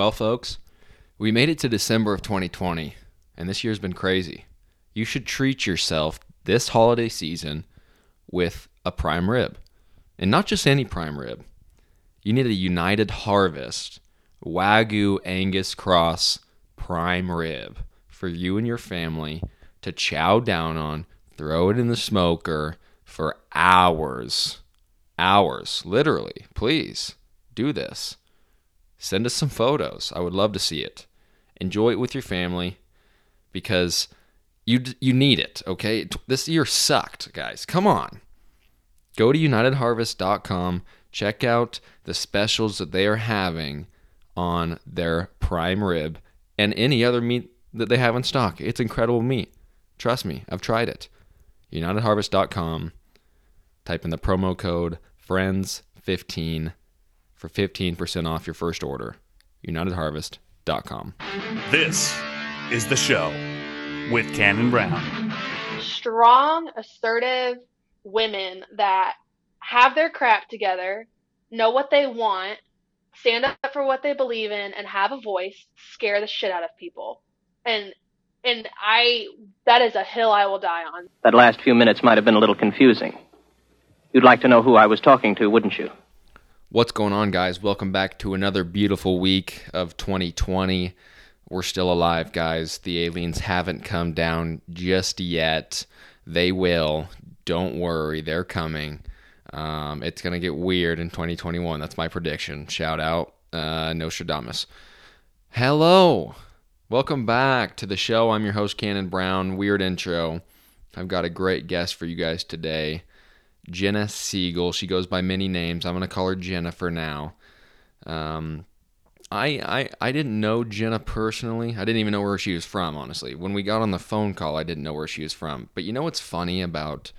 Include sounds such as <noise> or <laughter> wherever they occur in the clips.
Well, folks, we made it to December of 2020, and this year's been crazy. You should treat yourself this holiday season with a prime rib. And not just any prime rib. You need a United Harvest Wagyu Angus Cross prime rib for you and your family to chow down on, throw it in the smoker for hours. Hours, literally. Please do this. Send us some photos. I would love to see it. Enjoy it with your family because you you need it, okay? This year sucked, guys. Come on. Go to unitedharvest.com, check out the specials that they are having on their prime rib and any other meat that they have in stock. It's incredible meat. Trust me, I've tried it. UnitedHarvest.com. Type in the promo code FRIENDS15 for 15% off your first order. UnitedHarvest.com. This is the show with Cannon Brown. Strong, assertive women that have their crap together, know what they want, stand up for what they believe in, and have a voice, scare the shit out of people. And and I that is a hill I will die on. That last few minutes might have been a little confusing. You'd like to know who I was talking to, wouldn't you? What's going on, guys? Welcome back to another beautiful week of 2020. We're still alive, guys. The aliens haven't come down just yet. They will. Don't worry, they're coming. Um, it's going to get weird in 2021. That's my prediction. Shout out, uh, Nostradamus. Hello. Welcome back to the show. I'm your host, Cannon Brown. Weird intro. I've got a great guest for you guys today. Jenna Siegel. She goes by many names. I'm going to call her Jennifer now. Um, I, I I didn't know Jenna personally. I didn't even know where she was from, honestly. When we got on the phone call, I didn't know where she was from. But you know what's funny about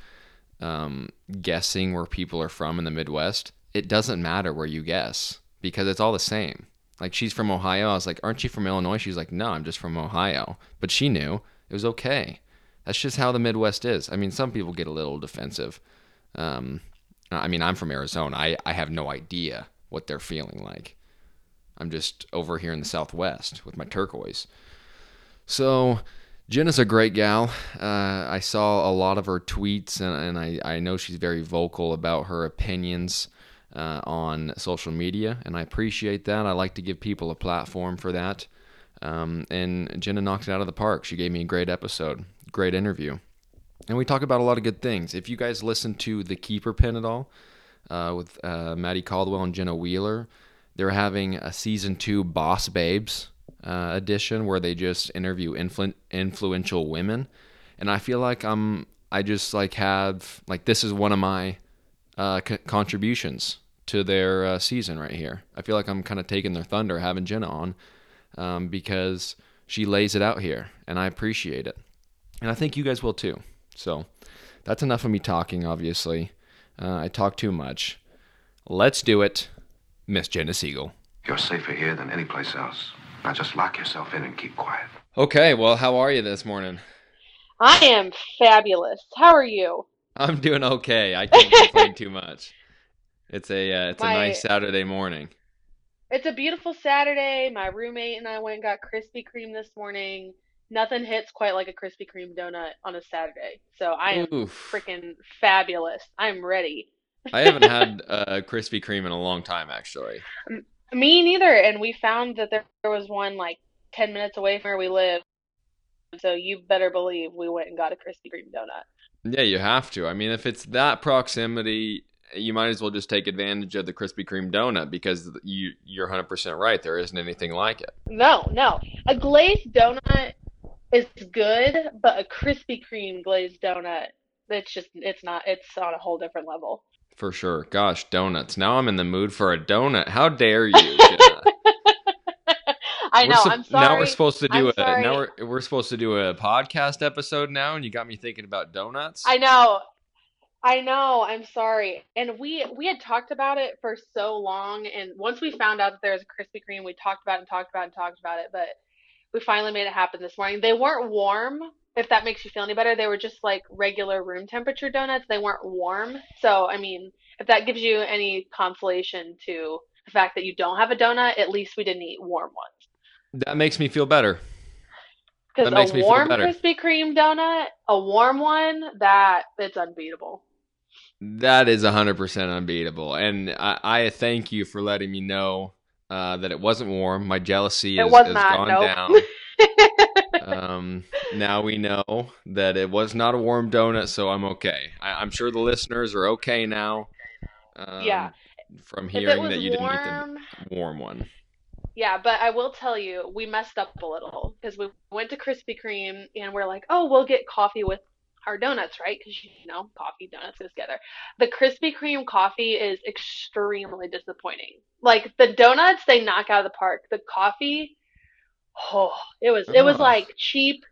um, guessing where people are from in the Midwest? It doesn't matter where you guess because it's all the same. Like she's from Ohio. I was like, "Aren't you from Illinois?" She's like, "No, I'm just from Ohio." But she knew it was okay. That's just how the Midwest is. I mean, some people get a little defensive. Um, I mean, I'm from Arizona. I, I have no idea what they're feeling like. I'm just over here in the Southwest with my turquoise. So, Jenna's a great gal. Uh, I saw a lot of her tweets, and, and I, I know she's very vocal about her opinions uh, on social media, and I appreciate that. I like to give people a platform for that. Um, and Jenna knocked it out of the park. She gave me a great episode, great interview. And we talk about a lot of good things. If you guys listen to The Keeper Pin at all uh, with uh, Maddie Caldwell and Jenna Wheeler, they're having a season two Boss Babes uh, edition where they just interview influ- influential women. And I feel like I'm, I just like have, like, this is one of my uh, c- contributions to their uh, season right here. I feel like I'm kind of taking their thunder having Jenna on um, because she lays it out here and I appreciate it. And I think you guys will too. So that's enough of me talking, obviously. Uh, I talk too much. Let's do it, Miss Jenna Siegel. You're safer here than any place else. Now just lock yourself in and keep quiet. Okay, well, how are you this morning? I am fabulous. How are you? I'm doing okay. I can't complain too much. <laughs> It's a uh, it's My- a nice Saturday morning. It's a beautiful Saturday. My roommate and I went and got Krispy Kreme this morning. Nothing hits quite like a Krispy Kreme donut on a Saturday. So I am freaking fabulous. I'm ready. I haven't had <laughs> uh, Krispy Kreme in a long time, actually. Me neither. And we found that there, there was one like 10 minutes away from where we live. So you better believe we went and got a Krispy Kreme donut. Yeah, you have to. I mean, if it's that proximity, you might as well just take advantage of the Krispy Kreme donut because you you're 100% right. There isn't anything like it. No, no. A glazed donut is good, but a Krispy Kreme glazed donut, it's just, it's not, it's on a whole different level. For sure. Gosh, donuts. Now I'm in the mood for a donut. How dare you? <laughs> I know. sup- I'm sorry. Now we're supposed to do I'm a now we're, we're supposed to do a podcast episode now, and you got me thinking about donuts. I know. I know. I'm sorry. And we we had talked about it for so long, and once we found out that there was a Krispy Kreme, we talked about it and talked about it and talked about it, but we finally made it happen this morning. They weren't warm, if that makes you feel any better. They were just like regular room temperature donuts. They weren't warm. So, I mean, if that gives you any consolation to the fact that you don't have a donut, at least we didn't eat warm ones. That makes me feel better. Because a warm. Krispy Kreme donut, a warm one, that it's unbeatable. That is 100% unbeatable. And I, I thank you for letting me know uh, that it wasn't warm. My jealousy It has, was has not, gone nope. down. <laughs> um, now we know that it was not a warm donut, so I'm okay. I, I'm sure the listeners are okay now. Um, Yeah. From hearing that you didn't eat the warm one. Yeah, but I will tell you, we messed up a little because we went to Krispy Kreme and we're like, oh, we'll get coffee with our donuts, right? Because you know, coffee, donuts go together. The Krispy Kreme coffee is extremely disappointing. Like the donuts, they knock out of the park. The coffee, oh, it was it was Ugh. like cheap.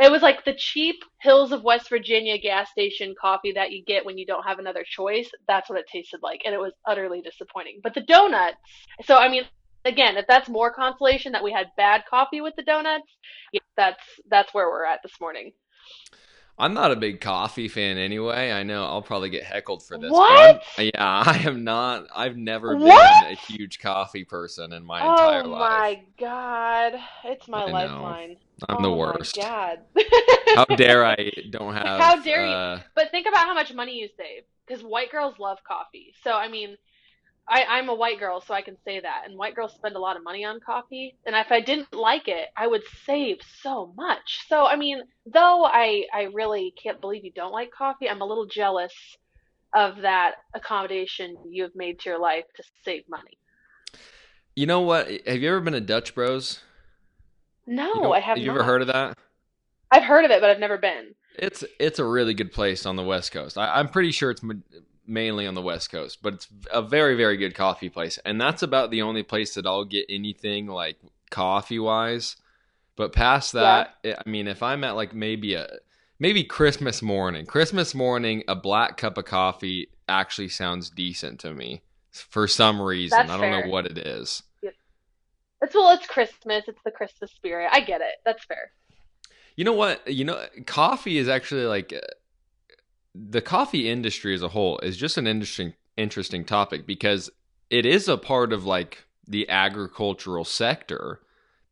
It was like the cheap Hills of West Virginia gas station coffee that you get when you don't have another choice. That's what it tasted like, and it was utterly disappointing. But the donuts, so I mean, again, if that's more consolation that we had bad coffee with the donuts, yeah, that's that's where we're at this morning. I'm not a big coffee fan anyway. I know I'll probably get heckled for this. What? I'm- yeah, <laughs> I am not. I've never What? been a huge coffee person in my entire oh life. my god, it's my I know. lifeline. I'm the oh worst. My god. How <laughs> dare I don't have? How dare you. uh, But think about how much money you save, because white girls love coffee. So I mean, I, I'm a white girl, so I can say that. And white girls spend a lot of money on coffee. And if I didn't like it, I would save so much. So I mean, though I I really can't believe you don't like coffee, I'm a little jealous of that accommodation you have made to your life to save money. You know what? Have you ever been to Dutch Bros? No, You don't- I have you not. ever heard of that? I've heard of it, but I've never been. It's it's a really good place on the West Coast. I, I'm pretty sure it's mainly on the West Coast, but it's a very very good coffee place, and that's about the only place that I'll get anything like coffee wise. But past that, I I mean, if I'm at like maybe a maybe Christmas morning, Christmas morning, a black cup of coffee actually sounds decent to me for some reason. That's I don't fair. know what it is. It's well, it's Christmas. It's the Christmas spirit. I get it. That's fair. You know what? You know, coffee is actually like uh, the coffee industry as a whole is just an interesting interesting topic because it is a part of like the agricultural sector,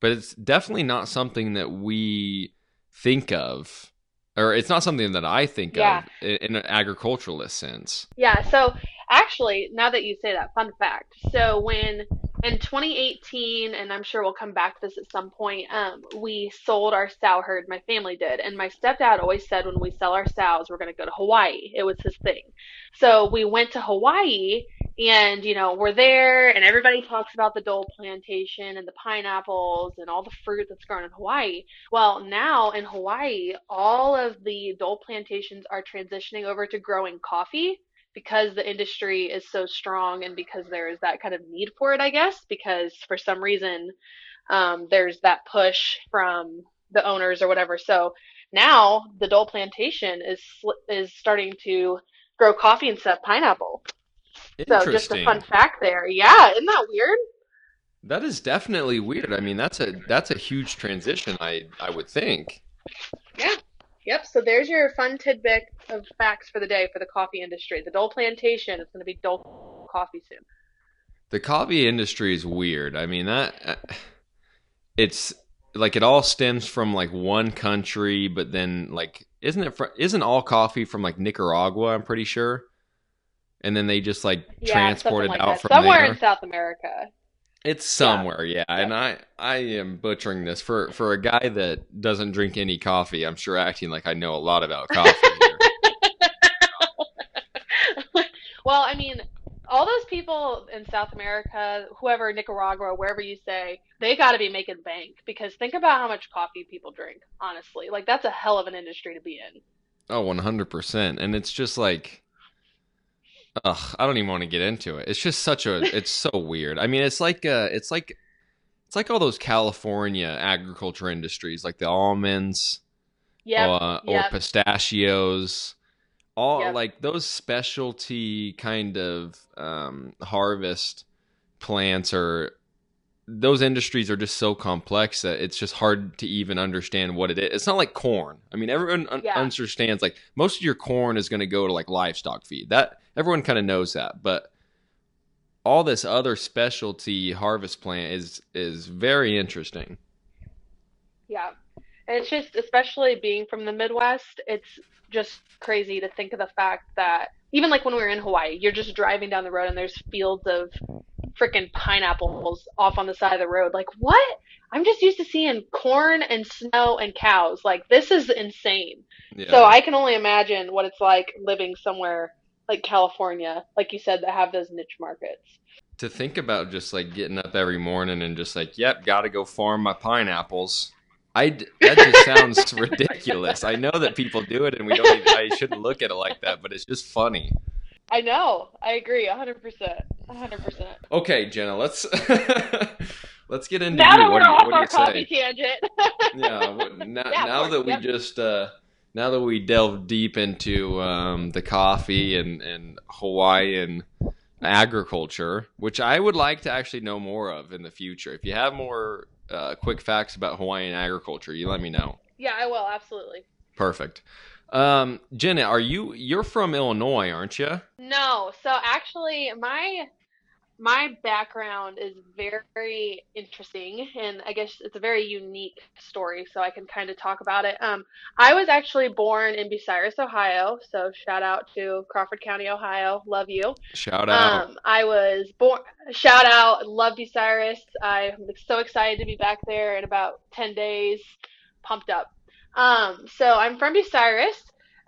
but it's definitely not something that we think of or it's not something that I think Yeah. of in an agriculturalist sense. Yeah, so actually, now that you say that, fun fact. So when in 2018, and I'm sure we'll come back to this at some point, um, we sold our sow herd. My family did, and my stepdad always said when we sell our sows, we're going to go to Hawaii. It was his thing. So we went to Hawaii, and you know we're there, and everybody talks about the Dole plantation and the pineapples and all the fruit that's grown in Hawaii. Well, now in Hawaii, all of the Dole plantations are transitioning over to growing coffee because the industry is so strong and because there is that kind of need for it, I guess, because for some reason um, there's that push from the owners or whatever. So now the Dole plantation is is starting to grow coffee instead of pineapple. So just a fun fact there. Yeah, isn't that weird? That is definitely weird. I mean, that's a that's a huge transition. I I would think. Yep. So there's your fun tidbit of facts for the day for the coffee industry. The Dole plantation is going to be Dole coffee soon. The coffee industry is weird. I mean that uh, it's like it all stems from like one country, but then like isn't it fr- isn't all coffee from like Nicaragua? I'm pretty sure. And then they just like Yeah, transport it something like out that. from somewhere there. in South America. It's somewhere, yeah. And I I am butchering this for for a guy that doesn't drink any coffee. I'm sure acting like I know a lot about coffee <laughs> well, I mean, all those people in South America, whoever, Nicaragua, wherever you say, they got to be making bank because think about how much coffee people drink, honestly. Like, that's a hell of an industry to be in. Oh, 100%. And it's just like ugh, I don't even want to get into it. It's just such a it's so weird. I mean, it's like uh it's like it's like all those California agriculture industries like the almonds Yep. uh, or pistachios. All Yep. like those specialty kind of um harvest plants are those industries are just so complex that it's just hard to even understand what it is. It's not like corn. I mean, everyone un- Yeah. understands like most of your corn is going to go to like livestock feed. That everyone kind of knows that, but all this other specialty harvest plant is is very interesting. Yeah. And it's just, especially being from the Midwest, it's just crazy to think of the fact that even like when we were in Hawaii, you're just driving down the road and there's fields of freaking pineapples off on the side of the road. Like, what? I'm just used to seeing corn and snow and cows. Like, this is insane. Yeah. So I can only imagine what it's like living somewhere like California, like you said, that have those niche markets. to think about just like getting up every morning and just like, yep, got to go farm my pineapples. I that just sounds <laughs> ridiculous. I know that people do it, and we don't. Even, I shouldn't look at it like that, but it's just funny. I know. I agree. 100%. 100%. Okay, Jenna, let's <laughs> let's get into Now you. that we're do you, off what do our you coffee say? tangent. Yeah, what, <laughs> now, Yeah, now that we yep. just uh, now that we delve deep into um, the coffee and and Hawaiian agriculture, which I would like to actually know more of in the future. If you have more uh, quick facts about Hawaiian agriculture, you let me know. yeah, I will. Absolutely. Perfect. Um, Jenna, are you you're from Illinois, aren't you? No, so actually, my my background is very interesting, and I guess it's a very unique story. So I can kind of talk about it. Um, I was actually born in Bucyrus, Ohio. So shout out to Crawford County, Ohio. Love you. Shout out. Um, I was born. Shout out, love Bucyrus. I'm so excited to be back there in about ten days. Pumped up. Um, so I'm from Bucyrus.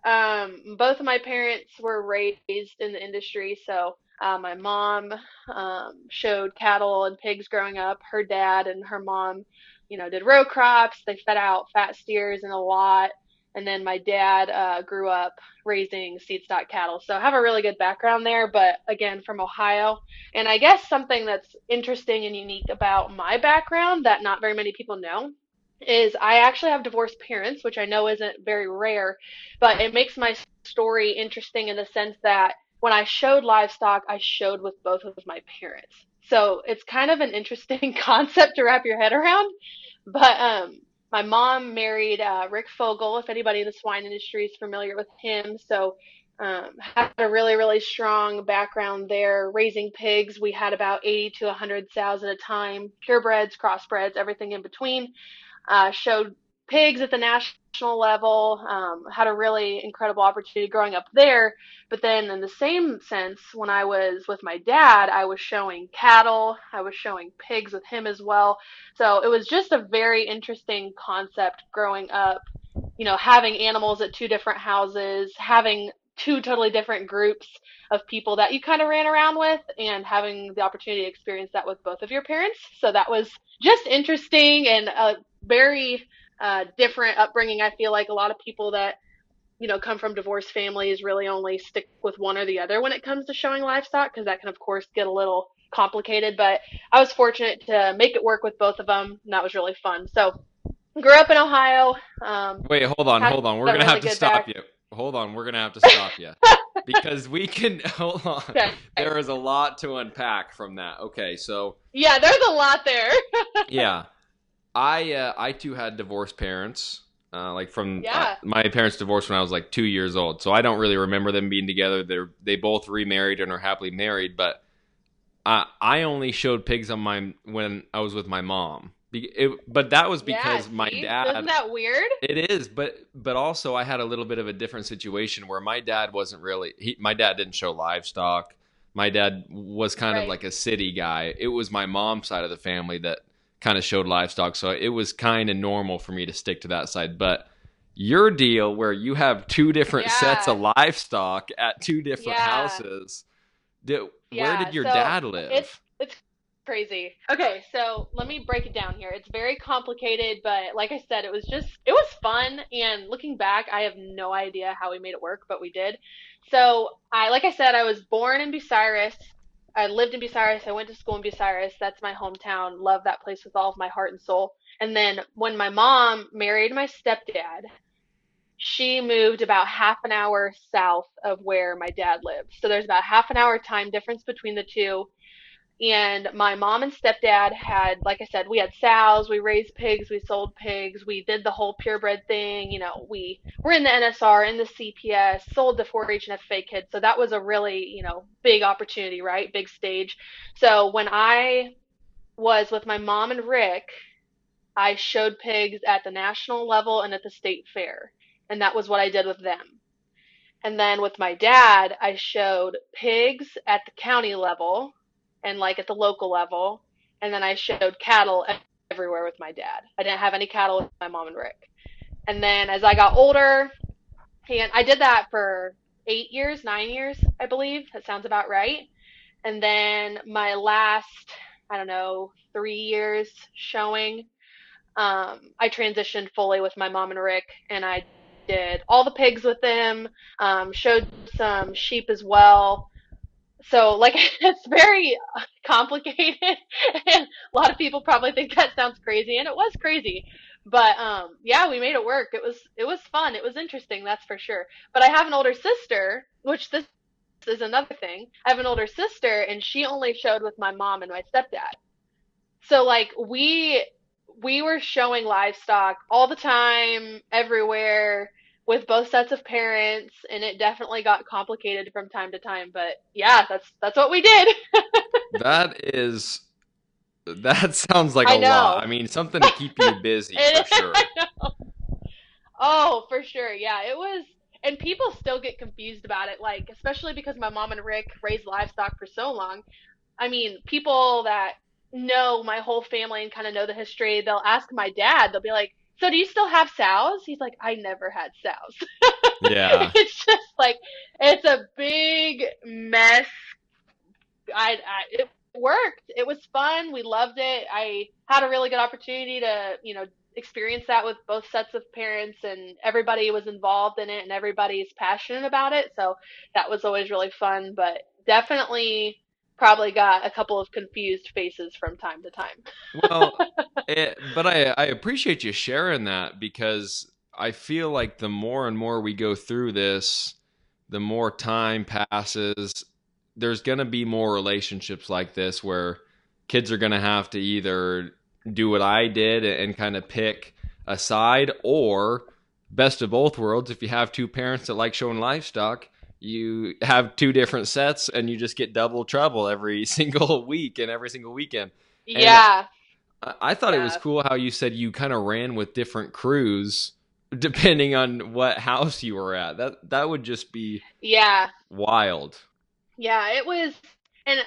Um, both of my parents were raised in the industry. So uh, my mom um, showed cattle and pigs growing up. Her dad and her mom, you know, did row crops. They fed out fat steers in a lot. And then my dad uh, grew up raising seed stock cattle. So I have a really good background there, but again, from Ohio. And I guess something that's interesting and unique about my background that not very many people know is I actually have divorced parents, which I know isn't very rare, but it makes my story interesting in the sense that when I showed livestock, I showed with both of my parents. So it's kind of an interesting <laughs> concept to wrap your head around. But um, my mom married uh, Rick Fogel, if anybody in the swine industry is familiar with him. So um, had a really, really strong background there. Raising pigs, we had about 80 to 100 sows at a time, purebreds, crossbreds, everything in between. Uh, showed pigs at the national level, um, had a really incredible opportunity growing up there. But then, in the same sense, when I was with my dad, I was showing cattle, I was showing pigs with him as well. So it was just a very interesting concept growing up, you know, having animals at two different houses, having two totally different groups of people that you kind of ran around with, and having the opportunity to experience that with both of your parents. So that was just interesting and a very uh, different upbringing. I feel like a lot of people that you know come from divorced families really only stick with one or the other when it comes to showing livestock because that can of course get a little complicated. But I was fortunate to make it work with both of them, and that was really fun. So grew up in Ohio. Um, Wait, hold on, hold on. We're gonna really have to stop back- you. Hold on, we're gonna have to stop you <laughs> because we can. <laughs> Hold on. Okay. There is a lot to unpack from that. Okay, so yeah, there's a lot there. <laughs> yeah, I uh, I too had divorced parents. Uh, like from Yeah. uh, my parents divorced when I was like two years old, so I don't really remember them being together. They they both remarried and are happily married, but I I only showed pigs on my when I was with my mom. Be- it, but that was because yeah, my dad Isn't that weird? it is, but but also I had a little bit of a different situation where my dad wasn't really he my dad didn't show livestock. My dad was kind of like a city guy. It was my mom's side of the family that kind of showed livestock, so it was kind of normal for me to stick to that side. But your deal where you have two different sets of livestock at two different Yeah. houses. Did, where did your so dad live? it's it's crazy. Okay, so let me break it down here. It's very complicated, but like I said, it was just it was fun and looking back, I have no idea how we made it work, but we did. So, I like I said, I was born in Bucyrus. I lived in Bucyrus. I went to school in Bucyrus. That's my hometown. Love that place with all of my heart and soul. And then when my mom married my stepdad, she moved about half an hour south of where my dad lived. So there's about half an hour time difference between the two. And my mom and stepdad had, like I said, we had sows, we raised pigs, we sold pigs, we did the whole purebred thing. You know, we were in the NSR, in the CPS, sold to 4-H and FFA kids. So that was a really, you know, big opportunity, right? Big stage. So when I was with my mom and Rick, I showed pigs at the national level and at the state fair. And that was what I did with them. And then with my dad, I showed pigs at the county level and like at the local level. And then I showed cattle everywhere with my dad. I didn't have any cattle with my mom and Rick. And then as I got older, and I did that for eight years, nine years, I believe. That sounds about right. And then my last, I don't know, three years showing, um, I transitioned fully with my mom and Rick, and I did all the pigs with them, um, showed some sheep as well. So, like, <laughs> it's very complicated, and a lot of people probably think that sounds crazy, and it was crazy. But um, yeah, we made it work. It was it was fun. It was interesting, that's for sure. But I have an older sister, which this is another thing. I have an older sister, and she only showed with my mom and my stepdad. So like we we were showing livestock all the time, everywhere with both sets of parents and it definitely got complicated from time to time but yeah that's that's what we did. <laughs> That is that sounds like a lot. i mean something to keep you busy <laughs> for sure. <laughs> Oh for sure yeah it was and people still get confused about it like especially because my mom and rick raised livestock for so long. I mean people that know my whole family and kind of know the history they'll ask my dad they'll be like so do you still have sows? He's like, I never had sows. <laughs> Yeah. it's just like, it's a big mess. I, I, it worked. It was fun. We loved it. I had a really good opportunity to, you know, experience that with both sets of parents and everybody was involved in it and everybody's passionate about it. So that was always really fun, but definitely probably got a couple of confused faces from time to time. well, it, <laughs> eh, but I I appreciate you sharing that because I feel like the more and more we go through this, the more time passes. There's going to be more relationships like this where kids are going to have to either do what I did and kind of pick a side or best of both worlds if you have two parents that like showing livestock you have two different sets and you just get double trouble every <laughs> single week and every single weekend. And yeah. I, I thought yeah. it was cool how you said you kind of ran with different crews depending on what house you were at. That that would just be yeah wild. Yeah, it was, and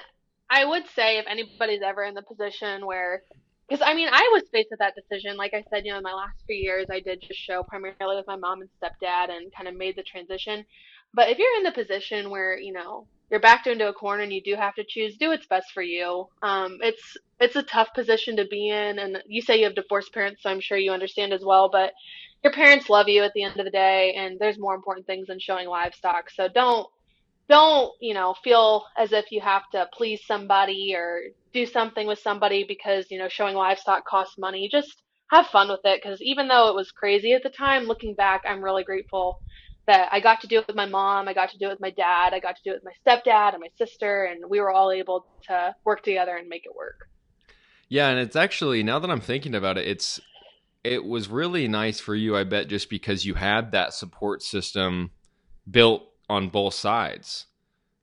I would say if anybody's ever in the position where, because I mean I was faced with that decision. Like I said, you know, in my last few years, I did just show primarily with my mom and stepdad, and kind of made the transition. But if you're in the position where, you know, you're backed into a corner and you do have to choose, do what's best for you. Um, it's it's a tough position to be in, and you say you have divorced parents, so I'm sure you understand as well. But your parents love you at the end of the day, and there's more important things than showing livestock. So don't don't you know feel as if you have to please somebody or do something with somebody because you know showing livestock costs money. Just have fun with it because even though it was crazy at the time, looking back, I'm really grateful that I got to do it with my mom, I got to do it with my dad, I got to do it with my stepdad and my sister, and we were all able to work together and make it work. Yeah, and it's actually now that I'm thinking about it, it's it was really nice for you, I bet, just because you had that support system built on both sides.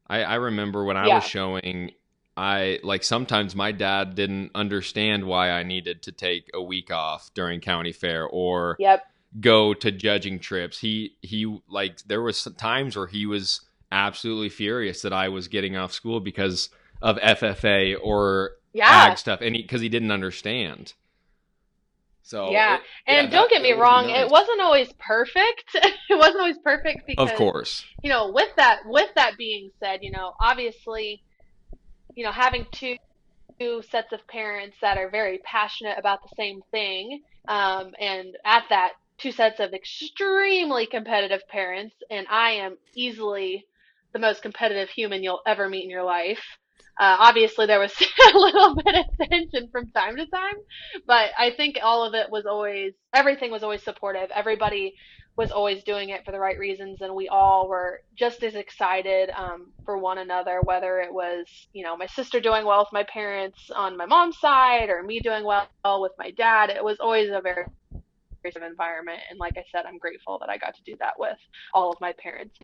I, I remember when I yeah. was showing, I like sometimes my dad didn't understand why I needed to take a week off during county fair or yep go to judging trips. He he like there was times where he was absolutely furious that I was getting off school because of FFA or yeah. ag stuff, and because he, he, didn't understand. So yeah, it, and yeah, don't that, get me wrong, <laughs> it wasn't always perfect. it wasn't always perfect because, of course, you know, with that with that being said, you know, obviously, you know, having two two sets of parents that are very passionate about the same thing, um, and at that two sets of extremely competitive parents, and I am easily the most competitive human you'll ever meet in your life. Uh, obviously, there was <laughs> a little bit of tension from time to time, but I think all of it was always, everything was always supportive. Everybody was always doing it for the right reasons, and we all were just as excited um, for one another, whether it was, you know, my sister doing well with my parents on my mom's side or me doing well with my dad. It was always a very environment and like i said i'm grateful that i got to do that with all of my parents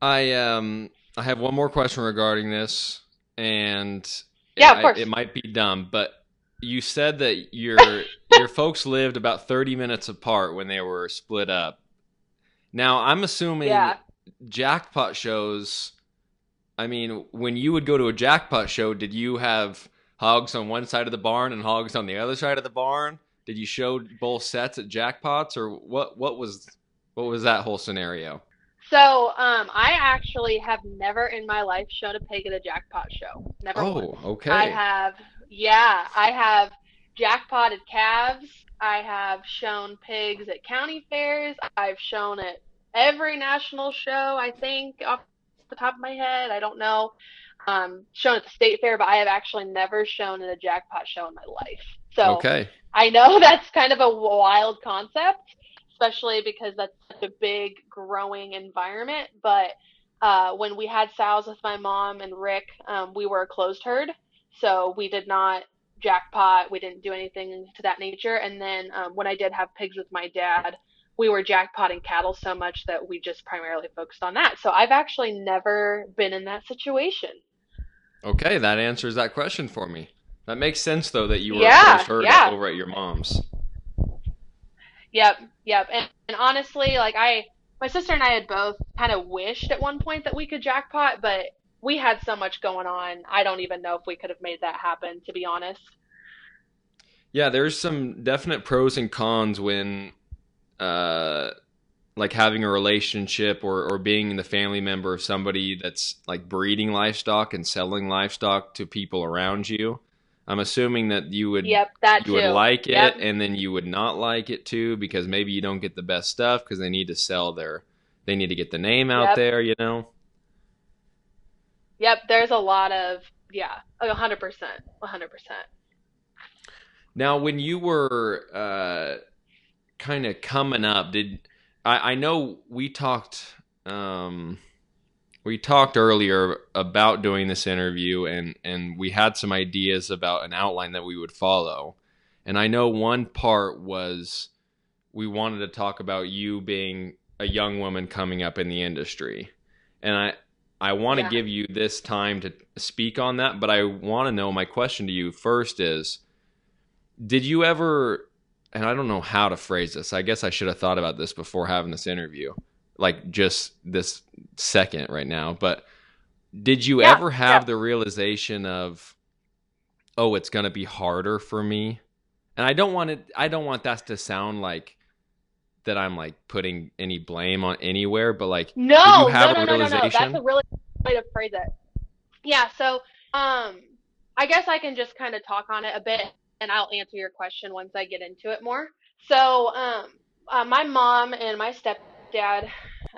i um i have one more question regarding this and yeah it, of course I, it might be dumb but you said that your <laughs> your folks lived about 30 minutes apart when they were split up. Now, I'm assuming yeah. jackpot shows I mean, when you would go to a jackpot show, did you have hogs on one side of the barn and hogs on the other side of the barn? Did you show both sets at jackpots or what what was what was that whole scenario? So, um, I actually have never in my life shown a pig at a jackpot show. Never. Oh, once. okay. I have yeah, I have jackpotted calves. I have shown pigs at county fairs. I've shown at every national show, I think, off the top of my head. I don't know. Um, shown at the state fair, but I have actually never shown at a jackpot show in my life. So okay. I know <laughs> that's kind of a wild concept, especially because that's such a big growing environment. But uh, when we had sows with my mom and Rick, um, we were a closed herd. So we did not jackpot. We didn't do anything to that nature. And then um, when I did have pigs with my dad, we were jackpotting cattle so much that we just primarily focused on that. So I've actually never been in that situation. Okay, that answers that question for me. That makes sense though that you were yeah, first heard yeah. over at your mom's. Yep, yep. And, and honestly, like I, my sister and I had both kind of wished at one point that we could jackpot, but we had so much going on. I don't even know if we could have made that happen, to be honest. Yeah, there's some definite pros and cons when, uh, like having a relationship or, or being the family member of somebody that's like breeding livestock and selling livestock to people around you. I'm assuming that you would yep, that you too. would like it yep. and then you would not like it too because maybe you don't get the best stuff because they need to sell their they need to get the name out Yep. there, you know. Yep, there's a lot of yeah, a hundred percent, a hundred percent. Now, when you were uh, kind of coming up, did I, I know we talked um, we talked earlier about doing this interview, and and we had some ideas about an outline that we would follow, and I know one part was we wanted to talk about you being a young woman coming up in the industry, and I. I want to Yeah. give you this time to speak on that, but I want to know my question to you first is did you ever and i don't know how to phrase this i guess i should have thought about this before having this interview like just this second right now but did you Yeah, ever have yeah. the realization of oh it's going to be harder for me and i don't want it i don't want that to sound like that i'm like putting any blame on anywhere but like No, you have no, a no, no, no, no. That's a really way to phrase it. Yeah, so um, I guess I can just kind of talk on it a bit, and I'll answer your question once I get into it more. So, um, uh, my mom and my stepdad,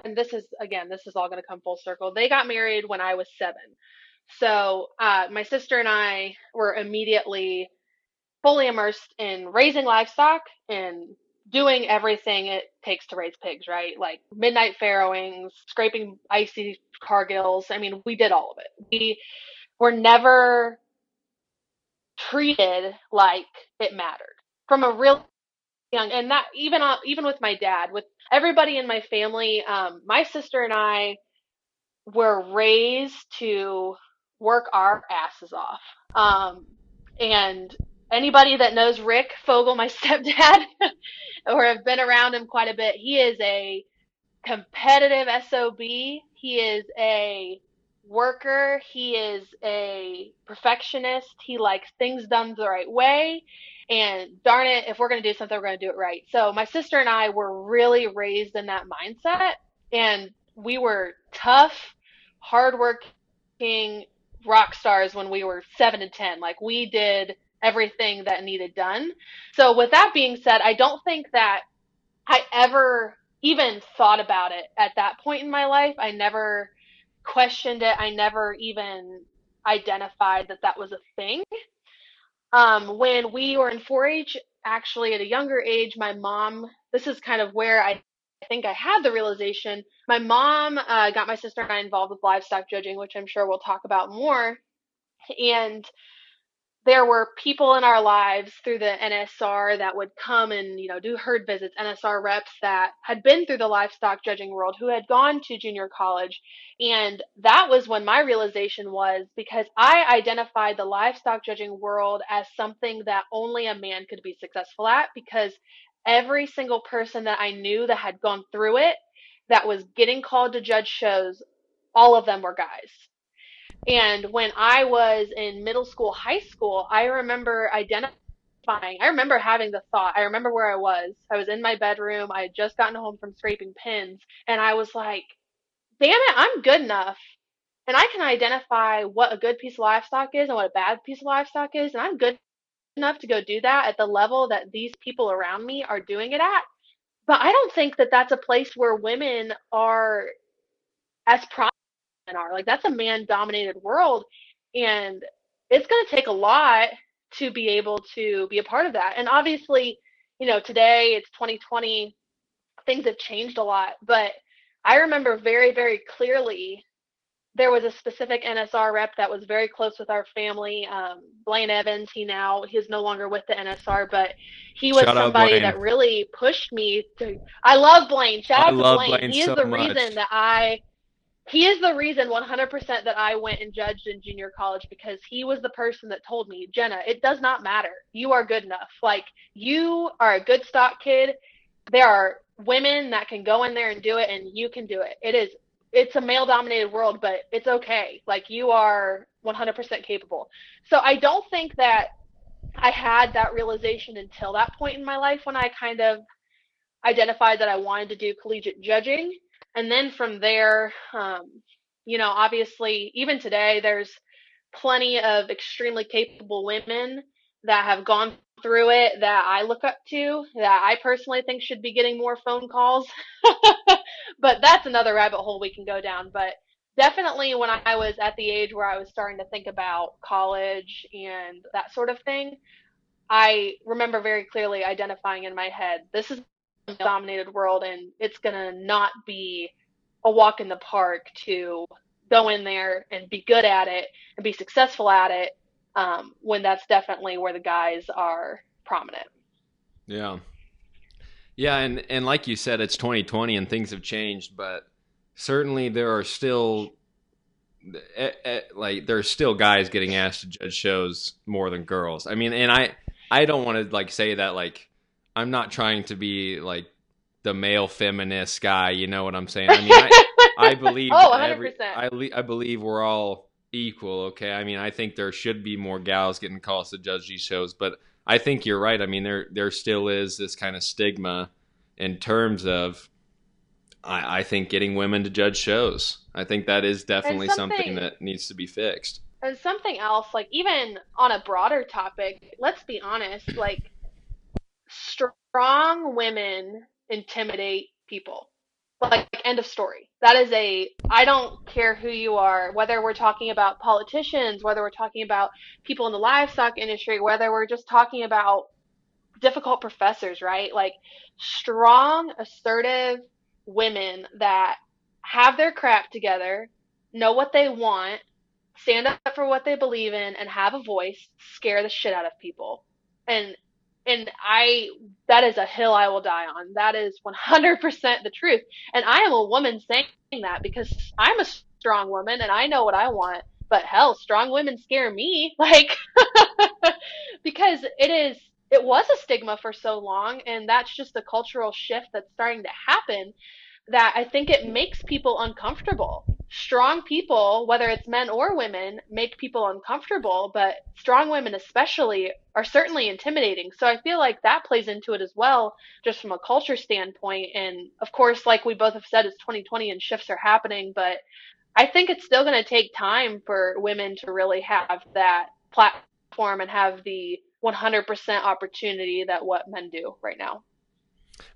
and this is again, this is all going to come full circle. They got married when I was seven. So, uh, my sister and I were immediately fully immersed in raising livestock and doing everything it takes to raise pigs, right? Like midnight farrowings, scraping icy cargills. I mean, we did all of it. We were never treated like it mattered from a real young, and that even on, even with my dad, with everybody in my family, um, my sister and I were raised to work our asses off. Um, and anybody that knows Rick Fogel, my <laughs> stepdad, or have been around him quite a bit, he is a competitive SOB. He is a worker. He is a perfectionist. He likes things done the right way. And darn it, if we're going to do something, we're going to do it right. So my sister and I were really raised in that mindset. And we were tough, hardworking rock stars when we were seven and 10. Like we did everything that needed done. So with that being said, I don't think that I ever even thought about it at that point in my life. I never questioned it. I never even identified that that was a thing. Um, when we were in 4-H, actually at a younger age, my mom, this is kind of where I think I had the realization. My mom uh, got my sister and I involved with livestock judging, which I'm sure we'll talk about more. And there were people in our lives through the NSR that would come and you know do herd visits, NSR reps that had been through the livestock judging world who had gone to junior college, and that was when my realization was because I identified the livestock judging world as something that only a man could be successful at because every single person that I knew that had gone through it that was getting called to judge shows, all of them were guys and when I was in middle school, high school, I remember identifying, I remember having the thought, I remember where I was. I was in my bedroom. I had just gotten home from scraping pins and I was like, damn it, I'm good enough. And I can identify what a good piece of livestock is and what a bad piece of livestock is. And I'm good enough to go do that at the level that these people around me are doing it at. But I don't think that that's a place where women are as proud are. Like that's a man dominated world and it's going to take a lot to be able to be a part of that. And obviously, you know, today it's 2020, things have changed a lot, but I remember very, very clearly there was a specific NSR rep that was very close with our family. Um, Blaine Evans, he now he's no longer with the NSR, but he was Shout somebody that really pushed me to. I love Blaine. Shout I out to love Blaine. Blaine He is so the much. reason that I. He is the reason 100% that I went and judged in junior college because he was the person that told me, Jenna, it does not matter. You are good enough. Like you are a good stock kid. There are women that can go in there and do it and you can do it. It is it's a male dominated world, but it's okay. Like you are 100% capable. So I don't think that I had that realization until that point in my life when I kind of identified that I wanted to do collegiate judging. And then from there, um, you know, obviously, even today, there's plenty of extremely capable women that have gone through it that I look up to, that I personally think should be getting more phone calls. <laughs> but that's another rabbit hole we can go down. But definitely when I was at the age where I was starting to think about college and that sort of thing, I remember very clearly identifying in my head, this is dominated world and it's to not be a walk in the park to go in there and be good at it and be successful at it um, when that's definitely where the guys are prominent. Yeah. Yeah, and and like you said, it's 2020 and things have changed, but certainly there are still eh, eh, like there's still guys getting asked to judge shows more than girls. I mean, and I I don't want to like say that like I'm not trying to be like the male feminist guy, you know what I'm saying? I mean, I, I <laughs> believe Oh, 100%. I, I believe we're all equal, okay? I mean, I think there should be more gals getting calls to judge these shows, but I think you're right. I mean, there there still is this kind of stigma in terms of I, I think getting women to judge shows. I think that is definitely something, something- that needs to be fixed. And something else, like even on a broader topic, let's be honest, like strong women intimidate people. Like end of story. That is a I don't care who you are, whether we're talking about politicians, whether we're talking about people in the livestock industry, whether we're just talking about difficult professors, right? Like strong, assertive women that have their crap together, know what they want, stand up for what they believe in and have a voice scare the shit out of people and and i that is a hill i will die on. That is 100% the truth. And i am a woman saying that because i'm a strong woman and i know what i want but hell strong women scare me. <laughs> Like <laughs> because it is it was a stigma for so long and that's just a cultural shift that's starting to happen that I think it makes people uncomfortable. Strong people, whether it's men or women, make people uncomfortable, but strong women especially are certainly intimidating. So I feel like that plays into it as well, just from a culture standpoint. And of course, like we both have said, it's 2020 and shifts are happening, but I think it's still going to take time for women to really have that platform and have the 100% opportunity that what men do right now.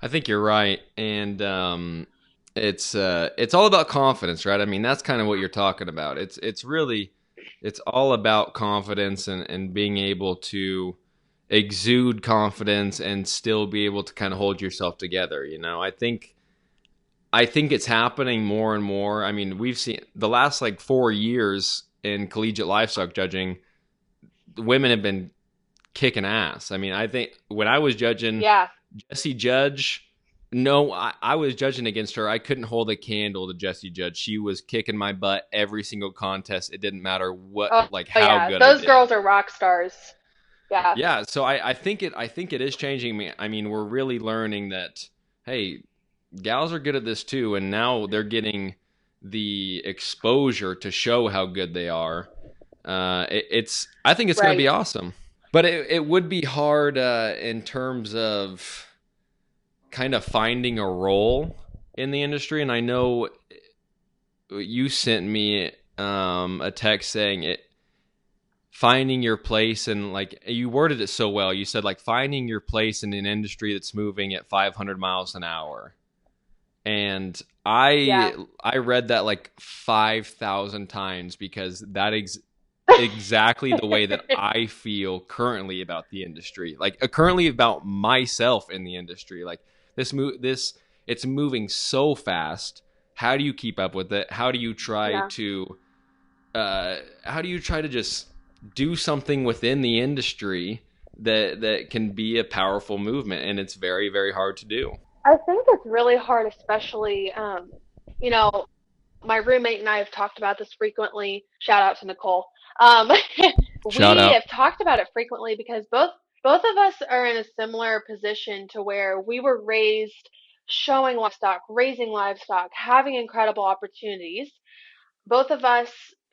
I think you're right, and um, it's uh, it's all about confidence, right? I mean, that's kind of what you're talking about. It's it's really it's all about confidence and and being able to exude confidence and still be able to kind of hold yourself together. You know, I think I think it's happening more and more. I mean, we've seen the last like four years in collegiate livestock judging, women have been kicking ass. I mean, I think when I was judging, Yeah. Jesse Judge, no, I, I was judging against her. I couldn't hold a candle to Jesse Judge. She was kicking my butt every single contest. It didn't matter what, Oh, like Oh, how yeah. good. I Those girls are rock stars. Yeah. Yeah, so I, I think it I think it is changing me. I mean, we're really learning that hey, gals are good at this too, and now they're getting the exposure to show how good they are. Uh, it, it's I think it's going to be awesome, but it it would be hard uh, in terms of kind of finding a role in the industry. And I know you sent me um, a text saying it finding your place and like you worded it so well you said like finding your place in an industry that's moving at 500 miles an hour and i Yeah. i read that like 5000 times because that is <laughs> exactly the way that i feel currently about the industry like uh, currently about myself in the industry like this move this it's moving so fast how do you keep up with it how do you try Yeah. to uh how do you try to just do something within the industry that that can be a powerful movement and it's very very hard to do I think it's really hard, especially, um, you know, my roommate and I have talked about this frequently. Shout out to Nicole. Um, <laughs> we have talked about it frequently because both both of us are in a similar position to where we were raised showing livestock, raising livestock, having incredible opportunities. Both of us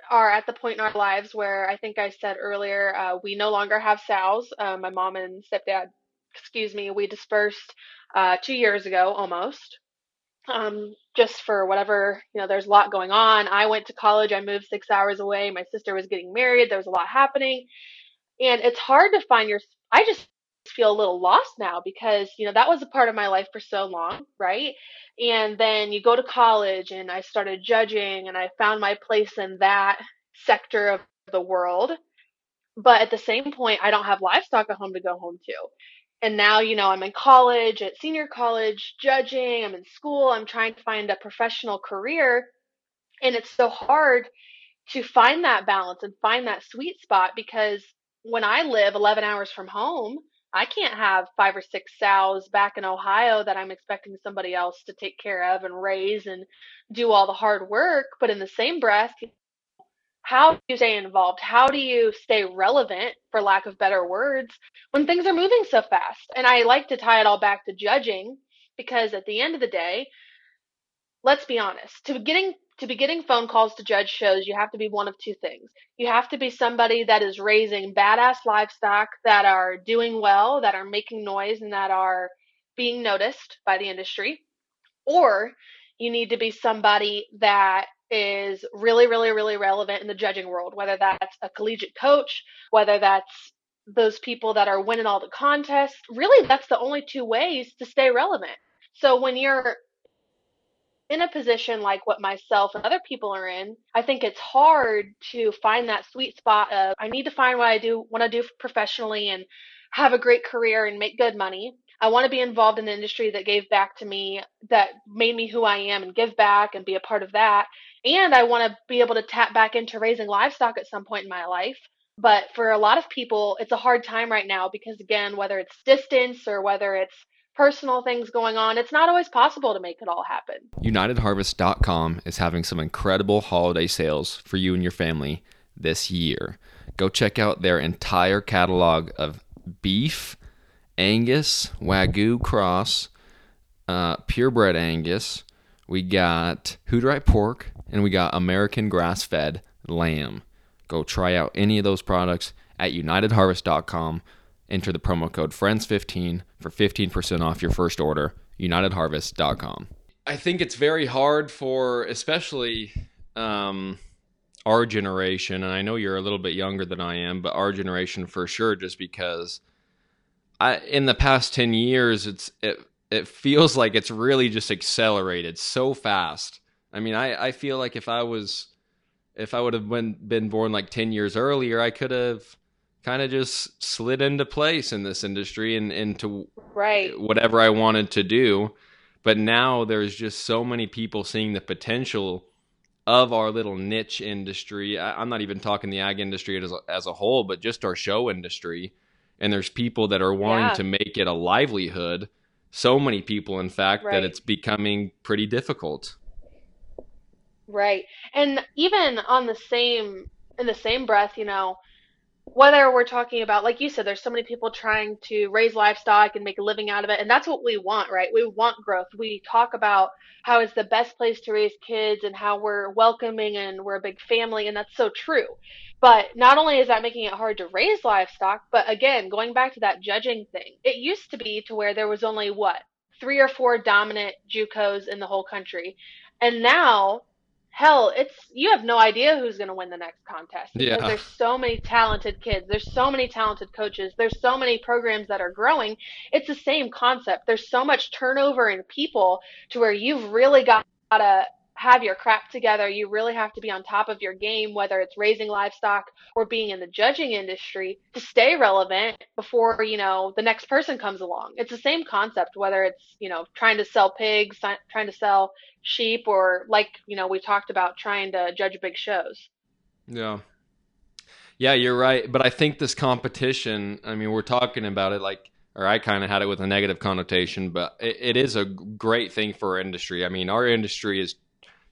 are at the point in our lives where I think I said earlier, uh, we no longer have sows. Uh, my mom and stepdad, excuse me, we dispersed uh, two years ago almost. Um, just for whatever, you know, there's a lot going on. I went to college, I moved six hours away. My sister was getting married, there was a lot happening. And it's hard to find your, I just feel a little lost now because, you know, that was a part of my life for so long, right? And then you go to college and I started judging and I found my place in that sector of the world. But at the same point, I don't have livestock at home to go home to and now you know i'm in college at senior college judging i'm in school i'm trying to find a professional career and it's so hard to find that balance and find that sweet spot because when i live 11 hours from home i can't have five or six sows back in ohio that i'm expecting somebody else to take care of and raise and do all the hard work but in the same breath how do you stay involved? How do you stay relevant, for lack of better words, when things are moving so fast? And I like to tie it all back to judging because at the end of the day, let's be honest, to getting to be getting phone calls to judge shows, you have to be one of two things. You have to be somebody that is raising badass livestock that are doing well, that are making noise, and that are being noticed by the industry. Or you need to be somebody that is really, really, really relevant in the judging world, whether that's a collegiate coach, whether that's those people that are winning all the contests. Really, that's the only two ways to stay relevant. So when you're in a position like what myself and other people are in, I think it's hard to find that sweet spot of I need to find what I do want to do professionally and have a great career and make good money. I want to be involved in an industry that gave back to me, that made me who I am and give back and be a part of that. And I want to be able to tap back into raising livestock at some point in my life. But for a lot of people, it's a hard time right now because, again, whether it's distance or whether it's personal things going on, it's not always possible to make it all happen. UnitedHarvest.com is having some incredible holiday sales for you and your family this year. Go check out their entire catalog of beef, Angus, Wagyu cross, uh, purebred Angus. We got Hutterite pork, and we got American grass fed lamb. Go try out any of those products at UnitedHarvest.com. Enter the promo code FRIENDS15 for 15% off your first order. UnitedHarvest.com. I think it's very hard for, especially um, our generation, and I know you're a little bit younger than I am, but our generation for sure, just because I in the past ten years, it's it it feels like it's really just accelerated so fast. I mean, I I feel like if I was if I would have been been born like ten years earlier, I could have kind of just slid into place in this industry and into Right. whatever I wanted to do. but now there's just so many people seeing the potential of our little niche industry. I, am not even talking the ag industry as a, as a whole, but just our show industry. And there's people that are wanting Yeah. to make it a livelihood. So many people, in fact, Right. that it's becoming pretty difficult. Right. And even on the same in the same breath, you know, whether we're talking about like you said there's so many people trying to raise livestock and make a living out of it and that's what we want, right? We want growth. We talk about how it's the best place to raise kids and how we're welcoming and we're a big family and that's so true. But not only is that making it hard to raise livestock, but again, going back to that judging thing. It used to be to where there was only what? 3 or 4 dominant JUCOs in the whole country. And now hell, it's you have no idea who's going to win the next contest because Yeah. there's so many talented kids. There's so many talented coaches. There's so many programs that are growing. It's the same concept. There's so much turnover in people to where you've really got to have your crap together. You really have to be on top of your game, whether it's raising livestock or being in the judging industry to stay relevant before, you know, the next person comes along. It's the same concept, whether it's, you know, trying to sell pigs, trying to sell sheep, or like, you know, we talked about trying to judge big shows. Yeah. Yeah, you're right. But I think this competition, I mean, we're talking about it like, or I kind of had it with a negative connotation, but it, it is a great thing for our industry. I mean, our industry is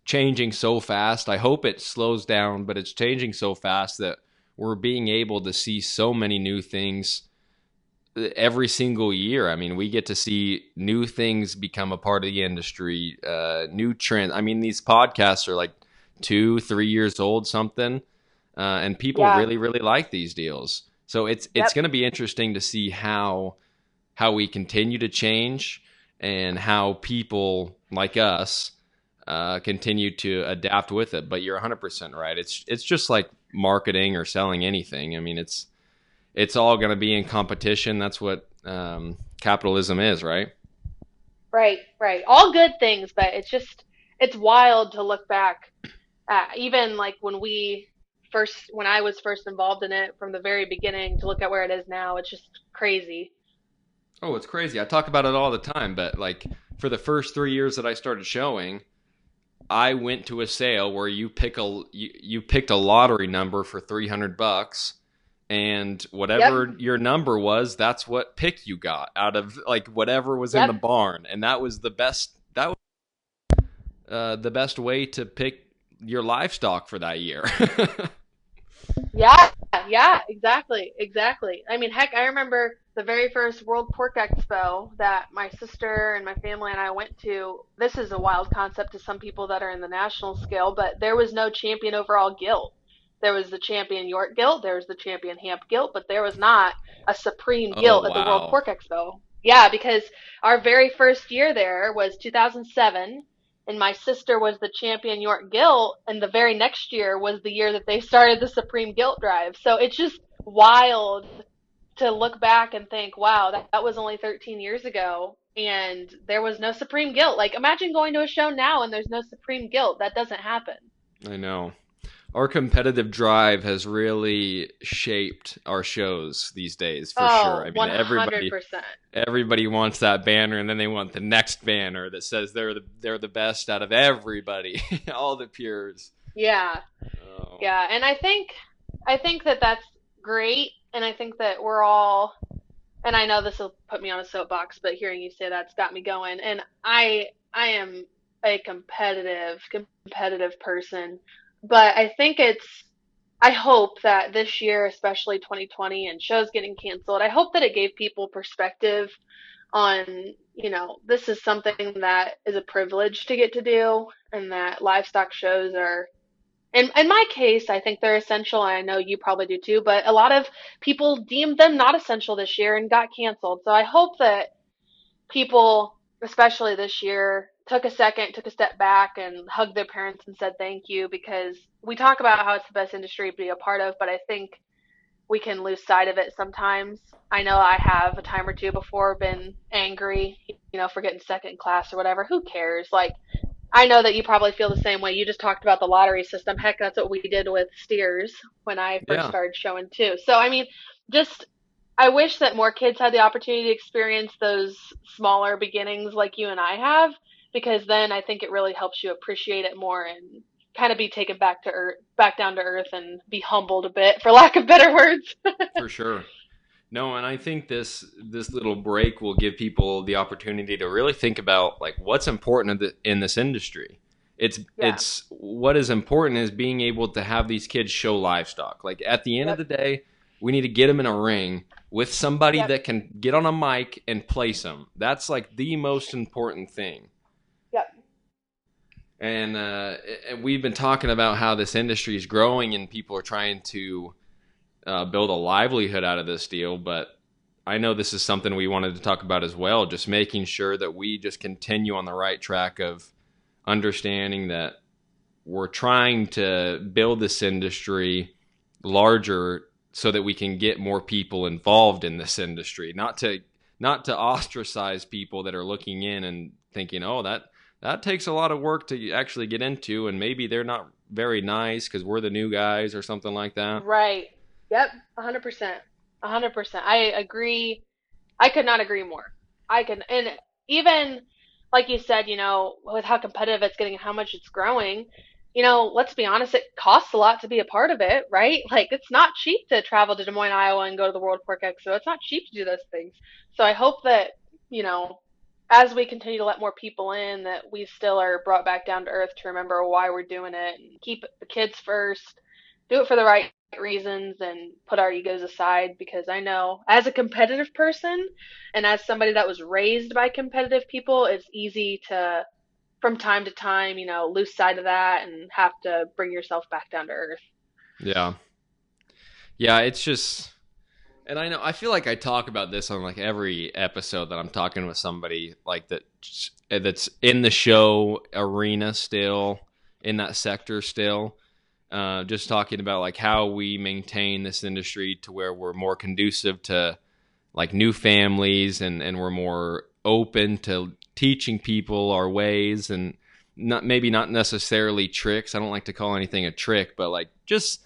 changing so fast. I hope it slows down, but it's changing so fast that we're being able to see so many new things every single year. I mean, we get to see new things become a part of the industry, uh, new trends. I mean, these podcasts are like two, three years old, something, uh, and people Yeah. really, really like these deals. So it's it's Yep. going to be interesting to see how how we continue to change and how people like us uh, continue to adapt with it. But you're 100% right. It's it's just like marketing or selling anything. I mean, it's it's all going to be in competition. That's what um, capitalism is, right? Right, right. All good things, but it's just it's wild to look back at even like when we first when I was first involved in it from the very beginning to look at where it is now, it's just crazy. Oh, it's crazy. I talk about it all the time, but like for the first three years that I started showing, I went to a sale where you pick a you, you picked a lottery number for three hundred bucks, and whatever your number was, that's what pick you got out of like whatever was in the barn, and that was the best. That was uh, the best way to pick your livestock for that year. <laughs> Yeah, yeah, exactly, exactly. I mean, heck, I remember the very first World Pork Expo that my sister and my family and I went to. This is a wild concept to some people that are in the national scale, but there was no champion overall gilt. There was the champion York gilt, there was the champion Hamp gilt, but there was not a supreme Oh, gilt at the. World Pork Expo. Yeah, because our very first year there was 2007 and my sister was the champion York Gilt, and the very next year was the year that they started the Supreme Gilt Drive. So it's just wild to look back and think, wow, that, that was only 13 years ago, and there was no Supreme Gilt. Like, imagine going to a show now and there's no Supreme Gilt. That doesn't happen. I know. Our competitive drive has really shaped our shows these days, for oh, sure. I mean, everybody 100%. everybody wants that banner, and then they want the next banner that says they're the they're the best out of everybody, <laughs> all the peers. Yeah. Oh. Yeah, and I think I think that that's great, and I think that we're all, and I know this will put me on a soapbox, but hearing you say that's got me going, and I I am a competitive competitive person, but I think it's I hope that this year, especially 2020, and shows getting canceled, I hope that it gave people perspective on, you know, this is something that is a privilege to get to do, and that livestock shows are in in my case, I think they're essential. I know you probably do too, but a lot of people deemed them not essential this year and got canceled. So I hope that people, especially this year, took a second, took a step back and hugged their parents and said thank you because we talk about how it's the best industry to be a part of, but I think we can lose sight of it sometimes. I know I have a time or two before been angry, you know, for getting second class or whatever. Who cares? Like I know that you probably feel the same way. You just talked about the lottery system. Heck, that's what we did with steers when I first Yeah. started showing too. So, I mean, just I wish that more kids had the opportunity to experience those smaller beginnings like you and I have, because then I think it really helps you appreciate it more and kind of be taken back to earth, back down to earth, and be humbled a bit, for lack of better words. <laughs> For sure. No, and I think this this little break will give people the opportunity to really think about like what's important in, the, in this industry. It's Yeah. it's what is important is being able to have these kids show livestock. Like at the end of the day, we need to get them in a ring with somebody Yep. that can get on a mic and place them. That's like the most important thing. And uh, and we've been talking about how this industry is growing and people are trying to uh, build a livelihood out of this deal. But I know this is something we wanted to talk about as well. Just making sure that we just continue on the right track of understanding that we're trying to build this industry larger so that we can get more people involved in this industry not to not to ostracize people that are looking in and thinking oh that that takes a lot of work to actually get into and maybe they're not very nice because we're the new guys or something like that Right. Yep. A hundred percent. A hundred percent. I agree. I could not agree more. I can, and even like you said, you know, with how competitive it's getting and how much it's growing, you know, let's be honest, it costs a lot to be a part of it, right? <laughs> Like it's not cheap to travel to Des Moines, Iowa and go to the World Pork Expo. It's not cheap to do those things. So I hope that, you know, as we continue to let more people in, that we still are brought back down to earth to remember why we're doing it and keep the kids first, do it for the right reasons and put our egos aside because I know as a competitive person and as somebody that was raised by competitive people, it's easy to from time to time, you know, lose sight of that and have to bring yourself back down to earth. Yeah. Yeah, it's just and I know I feel like I talk about this on like every episode that I'm talking with somebody like that that's in the show arena still, in that sector still. Uh, just talking about like how we maintain this industry to where we're more conducive to like new families and and we're more open to teaching people our ways and not maybe not necessarily tricks. I don't like to call anything a trick, but like just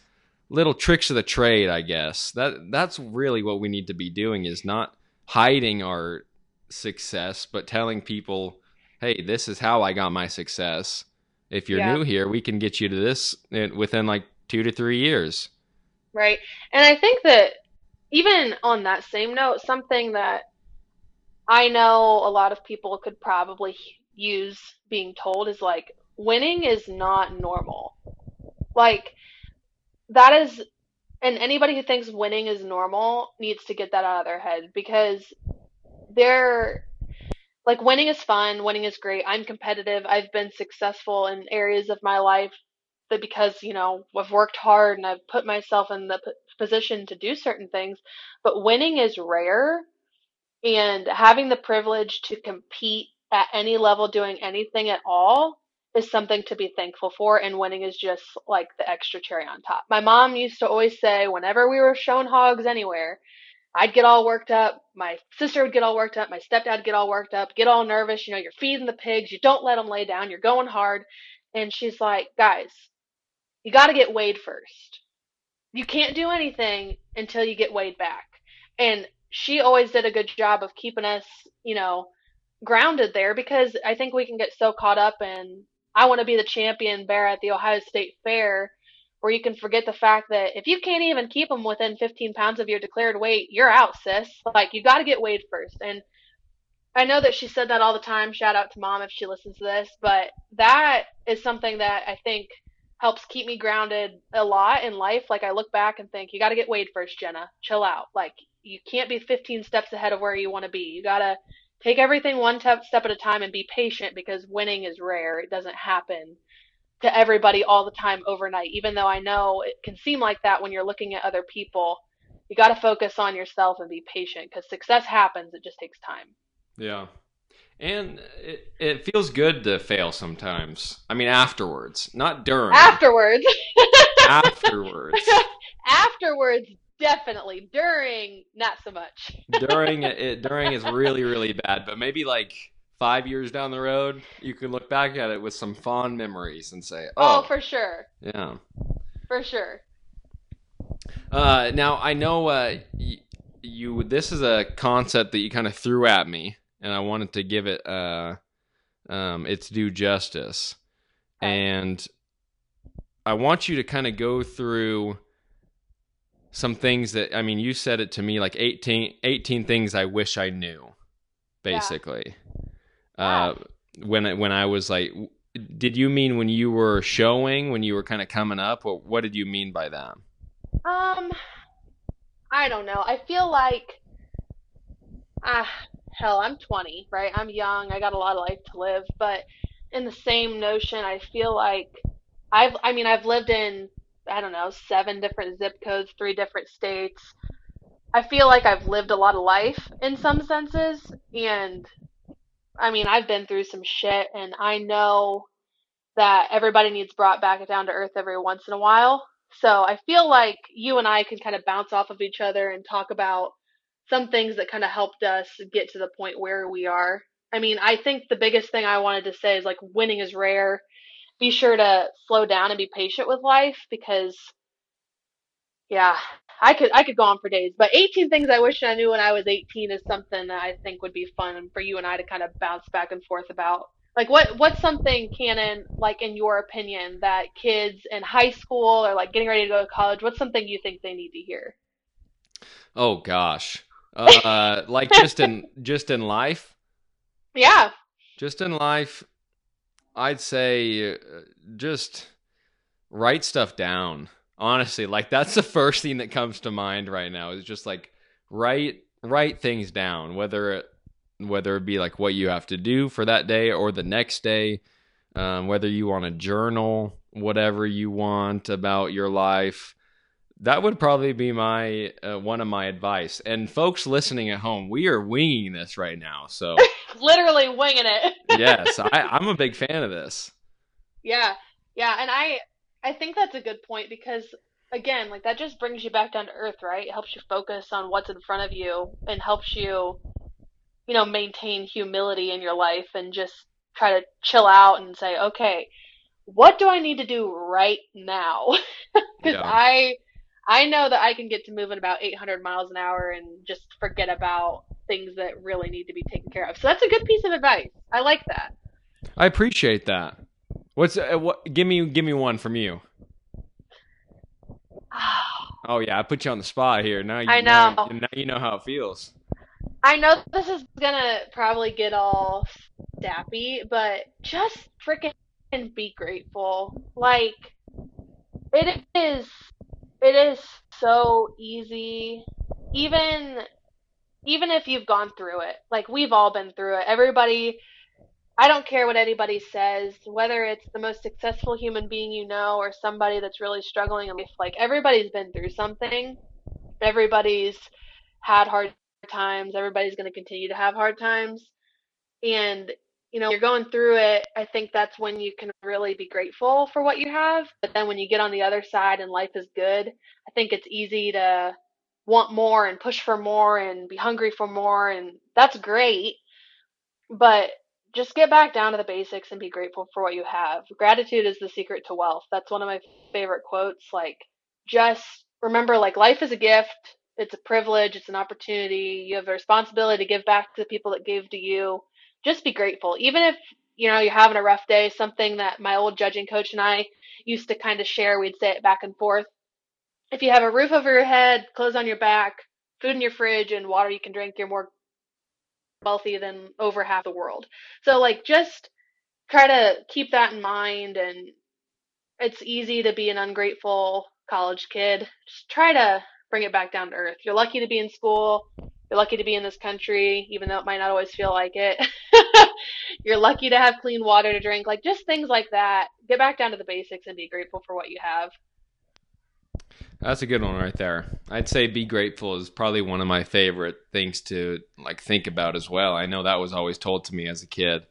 little tricks of the trade, I guess. That that's really what we need to be doing is not hiding our success, but telling people, "Hey, this is how I got my success. If you're Yeah. new here, we can get you to this uh, within like 2 to 3 years." Right. And I think that even on that same note, something that I know a lot of people could probably use being told is like, winning is not normal. Like, that is, and anybody who thinks winning is normal needs to get that out of their head because they're, like, winning is fun, winning is great. I'm competitive. I've been successful in areas of my life that because, you know, I've worked hard and I've put myself in the p- position to do certain things, but winning is rare and having the privilege to compete at any level doing anything at all is something to be thankful for and winning is just like the extra cherry on top. My mom used to always say whenever we were shown hogs anywhere, I'd get all worked up, my sister would get all worked up, my stepdad would get all worked up, get all nervous, you know, you're feeding the pigs, you don't let them lay down, you're going hard. And she's like, "Guys, you got to get weighed first. You can't do anything until you get weighed back." And she always did a good job of keeping us, you know, grounded there because I think we can get so caught up in I want to be the champion bear at the Ohio State Fair where you can forget the fact that if you can't even keep them within 15 pounds of your declared weight, you're out, sis. Like you got to get weighed first. And I know that she said that all the time. Shout out to mom if she listens to this, but that is something that I think helps keep me grounded a lot in life. Like I look back and think, you got to get weighed first, Jenna. Chill out. Like you can't be 15 steps ahead of where you want to be. You got to take everything one te- step at a time and be patient because winning is rare. It doesn't happen to everybody all the time overnight. Even though I know it can seem like that when you're looking at other people, you got to focus on yourself and be patient because success happens. It just takes time. Yeah. And it, it feels good to fail sometimes. I mean, afterwards, not during. Afterwards, <laughs> afterwards. <laughs> afterwards, definitely. During, not so much. <laughs> during it, during is really really bad, but maybe like five years down the road, you can look back at it with some fond memories and say, Oh, "Oh, for sure. yeah." For sure. Uh, now I know uh, y- you this is a concept that you kind of threw at me, and I wanted to give it uh, um, its due justice, and I want you to kind of go through some things that I mean, you said it to me like 18, 18 things I wish I knew, basically. Wow. Uh, when I- when I was like, did you mean when you were showing, when you were kind of coming up, or what did you mean by that? Um, I don't know. I feel like, ah, hell, I'm 20, right? I'm young. I got a lot of life to live, but in the same notion, I feel like I've, I mean, I've lived in, I don't know, seven different zip codes, three different states. I feel like I've lived a lot of life in some senses, and I mean, I've been through some shit, and I know that everybody needs brought back down to earth every once in a while. So I feel like you and I can kind of bounce off of each other and talk about some things that kind of helped us get to the point where we are. I mean, I think the biggest thing I wanted to say is like winning is rare. Be sure to slow down and be patient with life because yeah, I could I could go on for days, but 18 things I wish I knew when I was 18 is something that I think would be fun for you and I to kind of bounce back and forth about. Like what what's something Cannon like in your opinion that kids in high school or like getting ready to go to college, what's something you think they need to hear? Oh gosh, uh, like just in <laughs> just in life, Yeah. just in life, I'd say uh, just write stuff down. Honestly, like that's the first thing that comes to mind right now. Is just like write write things down, whether it whether it be like what you have to do for that day or the next day, um, whether you want to journal whatever you want about your life. That would probably be my uh, one of my advice. And folks listening at home, we are winging this right now, so <laughs> Literally winging it. <laughs> yes, I, I'm a big fan of this. Yeah, yeah, and I I think that's a good point because again, like that just brings you back down to earth, right? It helps you focus on what's in front of you and helps you, you know, maintain humility in your life and just try to chill out and say, okay, what do I need to do right now? <laughs> Because Yeah. I I know that I can get to moving about 800 miles an hour and just forget about things that really need to be taken care of. So that's a good piece of advice. I like that. I appreciate that. What's uh, what? Give me give me one from you. <sighs> Oh yeah, I put you on the spot here. Now you I know. now you know how it feels. I know this is gonna probably get all sappy, but just freaking be grateful. Like, it is, it is so easy. Even, even if you've gone through it, like we've all been through it. Everybody, I don't care what anybody says, whether it's the most successful human being you know or somebody that's really struggling in life. Like everybody's been through something. Everybody's had hard times. Everybody's going to continue to have hard times. And, you know, you're going through it. I think that's when you can really be grateful for what you have. But then when you get on the other side and life is good, I think it's easy to want more and push for more and be hungry for more. And that's great. But just get back down to the basics and be grateful for what you have. Gratitude is the secret to wealth. That's one of my favorite quotes. Like, just remember, like, life is a gift it's a privilege, it's an opportunity. You have a responsibility to give back to the people that gave to you. Just be grateful. Even if, you know, you're having a rough day, something that my old judging coach and I used to kind of share, we'd say it back and forth. If you have a roof over your head, clothes on your back, food in your fridge, and water you can drink, you're more wealthy than over half the world. So, like, just try to keep that in mind. And it's easy to be an ungrateful college kid. Just try to bring it back down to earth. You're lucky to be in school. You're lucky to be in this country, even though it might not always feel like it. <laughs> You're lucky to have clean water to drink. Like just things like that. Get back down to the basics and be grateful for what you have. That's a good one right there. I'd say be grateful is probably one of my favorite things to like think about as well. I know that was always told to me as a kid,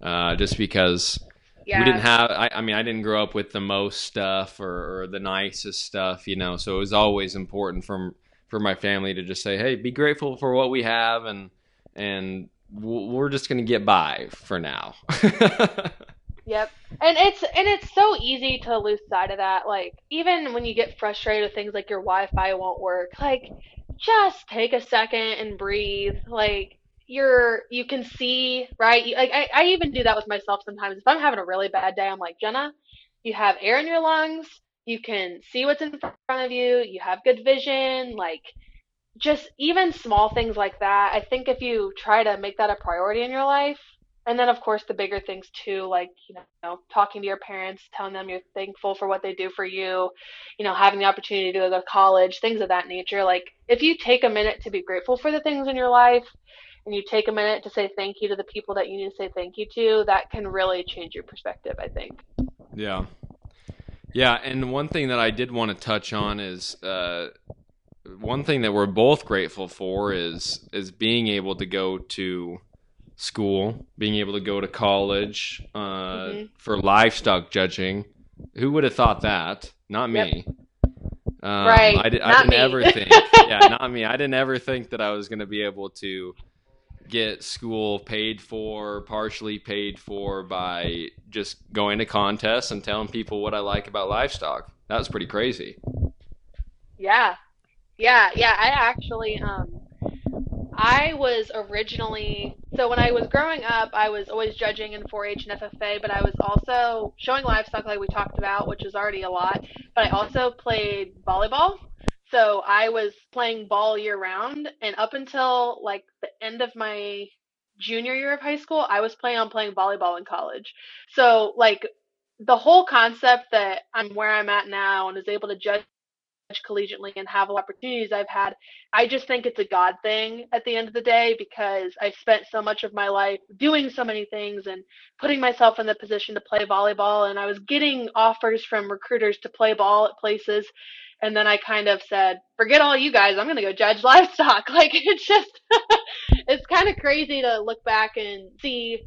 uh, just because Yeah. we didn't have. I, I mean, I didn't grow up with the most stuff or, or the nicest stuff, you know. So it was always important from for my family to just say, "Hey, be grateful for what we have," and and we're just gonna get by for now. <laughs> Yep. And it's and it's so easy to lose sight of that. Like even when you get frustrated with things like your Wi-Fi won't work, like just take a second and breathe. Like you're, you can see, right? Like I, I even do that with myself sometimes. If I'm having a really bad day, I'm like, Jenna, you have air in your lungs. You can see what's in front of you. You have good vision. Like just even small things like that. I think if you try to make that a priority in your life, and then of course the bigger things too, like you know, talking to your parents, telling them you're thankful for what they do for you, you know, having the opportunity to go to college, things of that nature. Like if you take a minute to be grateful for the things in your life, and you take a minute to say thank you to the people that you need to say thank you to, that can really change your perspective. I think. Yeah. Yeah, and one thing that I did want to touch on is uh, one thing that we're both grateful for is is being able to go to school, being able to go to college uh, Mhm. for livestock judging. Who would have thought that? Not me. Um, Right, I, did, I not didn't me. ever think. <laughs> Yeah, not me. I didn't ever think that I was going to be able to get school paid for, partially paid for by just going to contests and telling people what I like about livestock. That was pretty crazy. Yeah. Yeah, yeah. I actually, um, I was originally, so when I was growing up, I was always judging in 4-H and FFA, but I was also showing livestock like we talked about, which is already a lot, but I also played volleyball. So I was playing ball year round, and up until like the end of my junior year of high school, I was planning on playing volleyball in college. So like the whole concept that I'm where I'm at now and is able to judge collegiately and have opportunities I've had, I just think it's a God thing at the end of the day because I've spent so much of my life doing so many things and putting myself in the position to play volleyball and I was getting offers from recruiters to play ball at places and then I kind of said, forget all you guys, I'm going to go judge <laughs> livestock. <laughs> Like it's just <laughs> it's kind of crazy to look back and see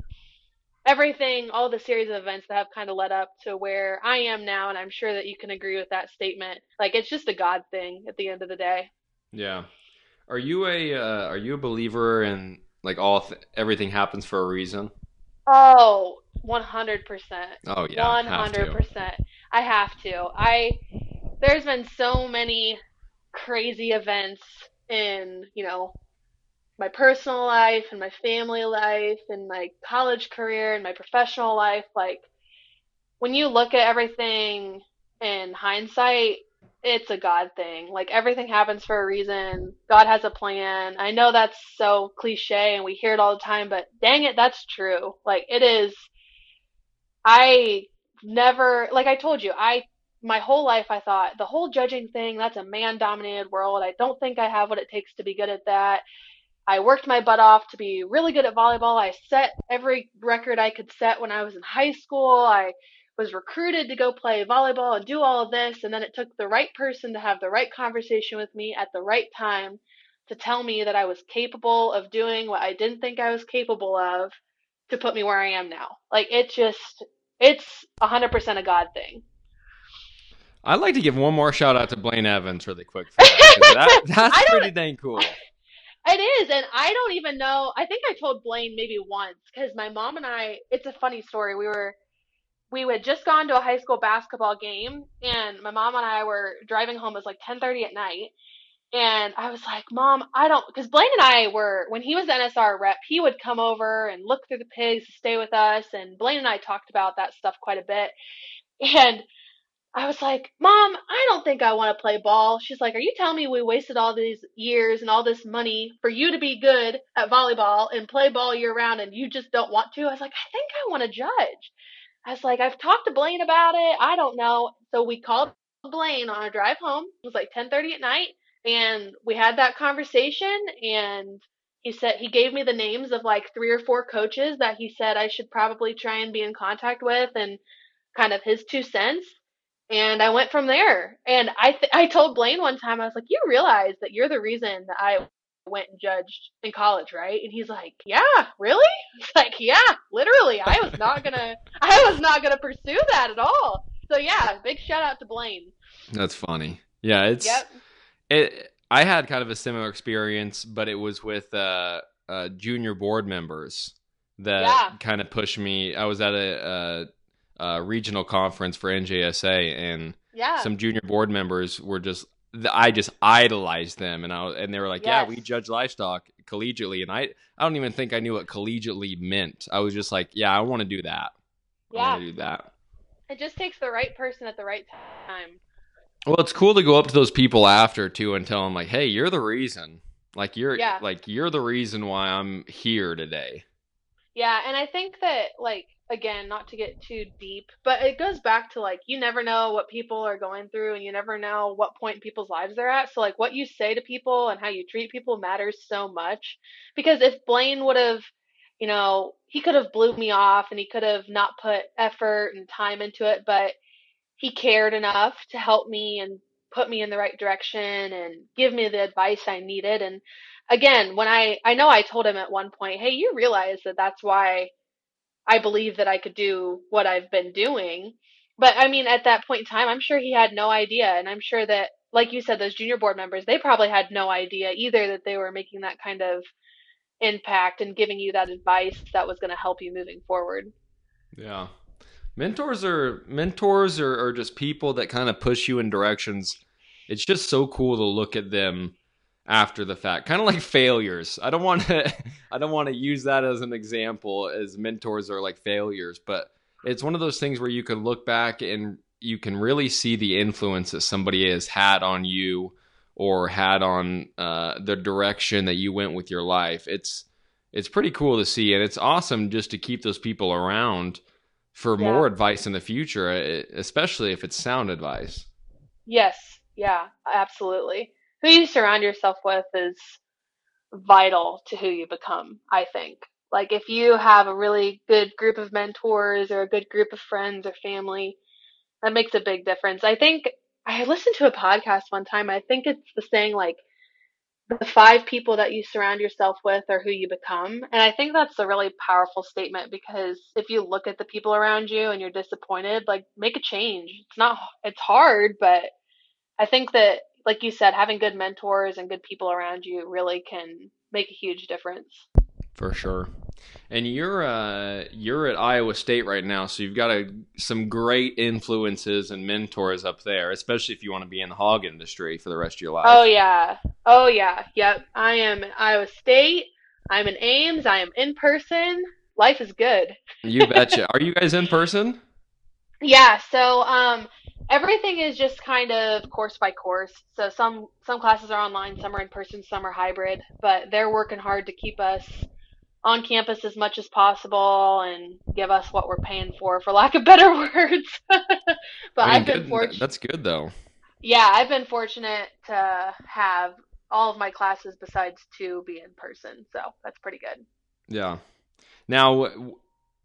everything, all the series of events that have kind of led up to where I am now, and I'm sure that you can agree with that statement. Like it's just a God thing at the end of the day. Yeah. Are you a uh, are you a believer in like all th- everything happens for a reason? Oh, 100%. Oh yeah, 100%. I have to. I there's been so many crazy events in, you know, my personal life and my family life and my college career and my professional life. Like when you look at everything in hindsight it's a god thing. Like everything happens for a reason. God has a plan. I know that's so cliche and we hear it all the time but dang it that's true. Like it is i never like i told you i my whole life I thought the whole judging thing that's a man dominated world. I don't think I have what it takes to be good at that. I worked my butt off to be really good at volleyball. I set every record I could set when I was in high school. I was recruited to go play volleyball and do all of this. And then it took the right person to have the right conversation with me at the right time to tell me that I was capable of doing what I didn't think I was capable of to put me where I am now. Like it just, it's 100% a God thing. I'd like to give one more shout out to Blaine Evans really quick for that. 'cause that <laughs> that's pretty dang cool. It is, and I don't even know. I think I told Blaine maybe once because my mom and I. It's a funny story. We were, we had just gone to a high school basketball game, and my mom and I were driving home. It was like ten thirty at night, and I was like, "Mom, I don't," because Blaine and I were when he was the NSR rep, he would come over and look through the pigs, stay with us, and Blaine and I talked about that stuff quite a bit, and. I was like, Mom, I don't think I want to play ball. She's like, Are you telling me we wasted all these years and all this money for you to be good at volleyball and play ball year round and you just don't want to? I was like, I think I want to judge. I was like, I've talked to Blaine about it. I don't know. So we called Blaine on our drive home. It was like 10:30 at night and we had that conversation and he said he gave me the names of like three or four coaches that he said I should probably try and be in contact with and kind of his two cents and I went from there. And I th- I told Blaine one time I was like, "You realize that you're the reason that I went and judged in college, right?" And he's like, "Yeah, really?" <laughs> It's like, "Yeah, literally. I was not gonna <laughs> I was not gonna pursue that at all." So yeah, big shout out to Blaine. That's funny. Yeah, it's Yep. it. I had kind of a similar experience, but it was with uh, uh, junior board members that Yeah. kind of pushed me. I was at a, a, a regional conference for NJSA, and Yeah. some junior board members were just I just idolized them, and I was, and they were like, "Yeah, we judge livestock collegiately," and I I don't even think I knew what collegiately meant. I was just like, "Yeah, I want to do that. I Yeah. want to do that." It just takes the right person at the right time. Well, it's cool to go up to those people after too and tell them like, "Hey, you're the reason. Like you're Yeah. like you're the reason why I'm here today." Yeah, and I think that like again, not to get too deep, but it goes back to like you never know what people are going through and you never know what point in people's lives they're at. So like what you say to people and how you treat people matters so much. Because if Blaine would have, you know, he could have blew me off and he could have not put effort and time into it, but he cared enough to help me and put me in the right direction and give me the advice I needed and again, when I I know I told him at one point, "Hey, you realize that that's why I believe that I could do what I've been doing." But I mean, at that point in time, I'm sure he had no idea, and I'm sure that like you said those junior board members, they probably had no idea either that they were making that kind of impact and giving you that advice that was going to help you moving forward. Yeah. Mentors are mentors are, are just people that kind of push you in directions. It's just so cool to look at them after the fact. Kind of like failures. I don't want to <laughs> I don't want to use that as an example as mentors are like failures, but it's one of those things where you can look back and you can really see the influence that somebody has had on you or had on uh, the direction that you went with your life. It's it's pretty cool to see, and it's awesome just to keep those people around for Yeah. more advice in the future, especially if it's sound advice. Yes, yeah, absolutely. Who you surround yourself with is vital to who you become, I think. Like if you have a really good group of mentors or a good group of friends or family, that makes a big difference. I think I listened to a podcast one time. I think it's the saying like the five people that you surround yourself with are who you become. And I think that's a really powerful statement because if you look at the people around you and you're disappointed, like make a change. It's not, it's hard, but I think that, like you said, having good mentors and good people around you really can make a huge difference. For sure. And you're uh, you're at Iowa State right now, so you've got a, some great influences and mentors up there, especially if you want to be in the hog industry for the rest of your life. Oh, yeah. Oh, yeah. Yep. I am at Iowa State. I'm in Ames. I am in person. Life is good. You betcha. <laughs> Are you guys in person? Yeah, so um everything is just kind of course by course. So some some classes are online, some are in person, some are hybrid, but they're working hard to keep us on campus as much as possible and give us what we're paying for for lack of better <laughs> words. but I mean, I've been fortunate That's good though. Yeah, I've been fortunate to have all of my classes besides two be in person. So that's pretty good. Yeah. Now,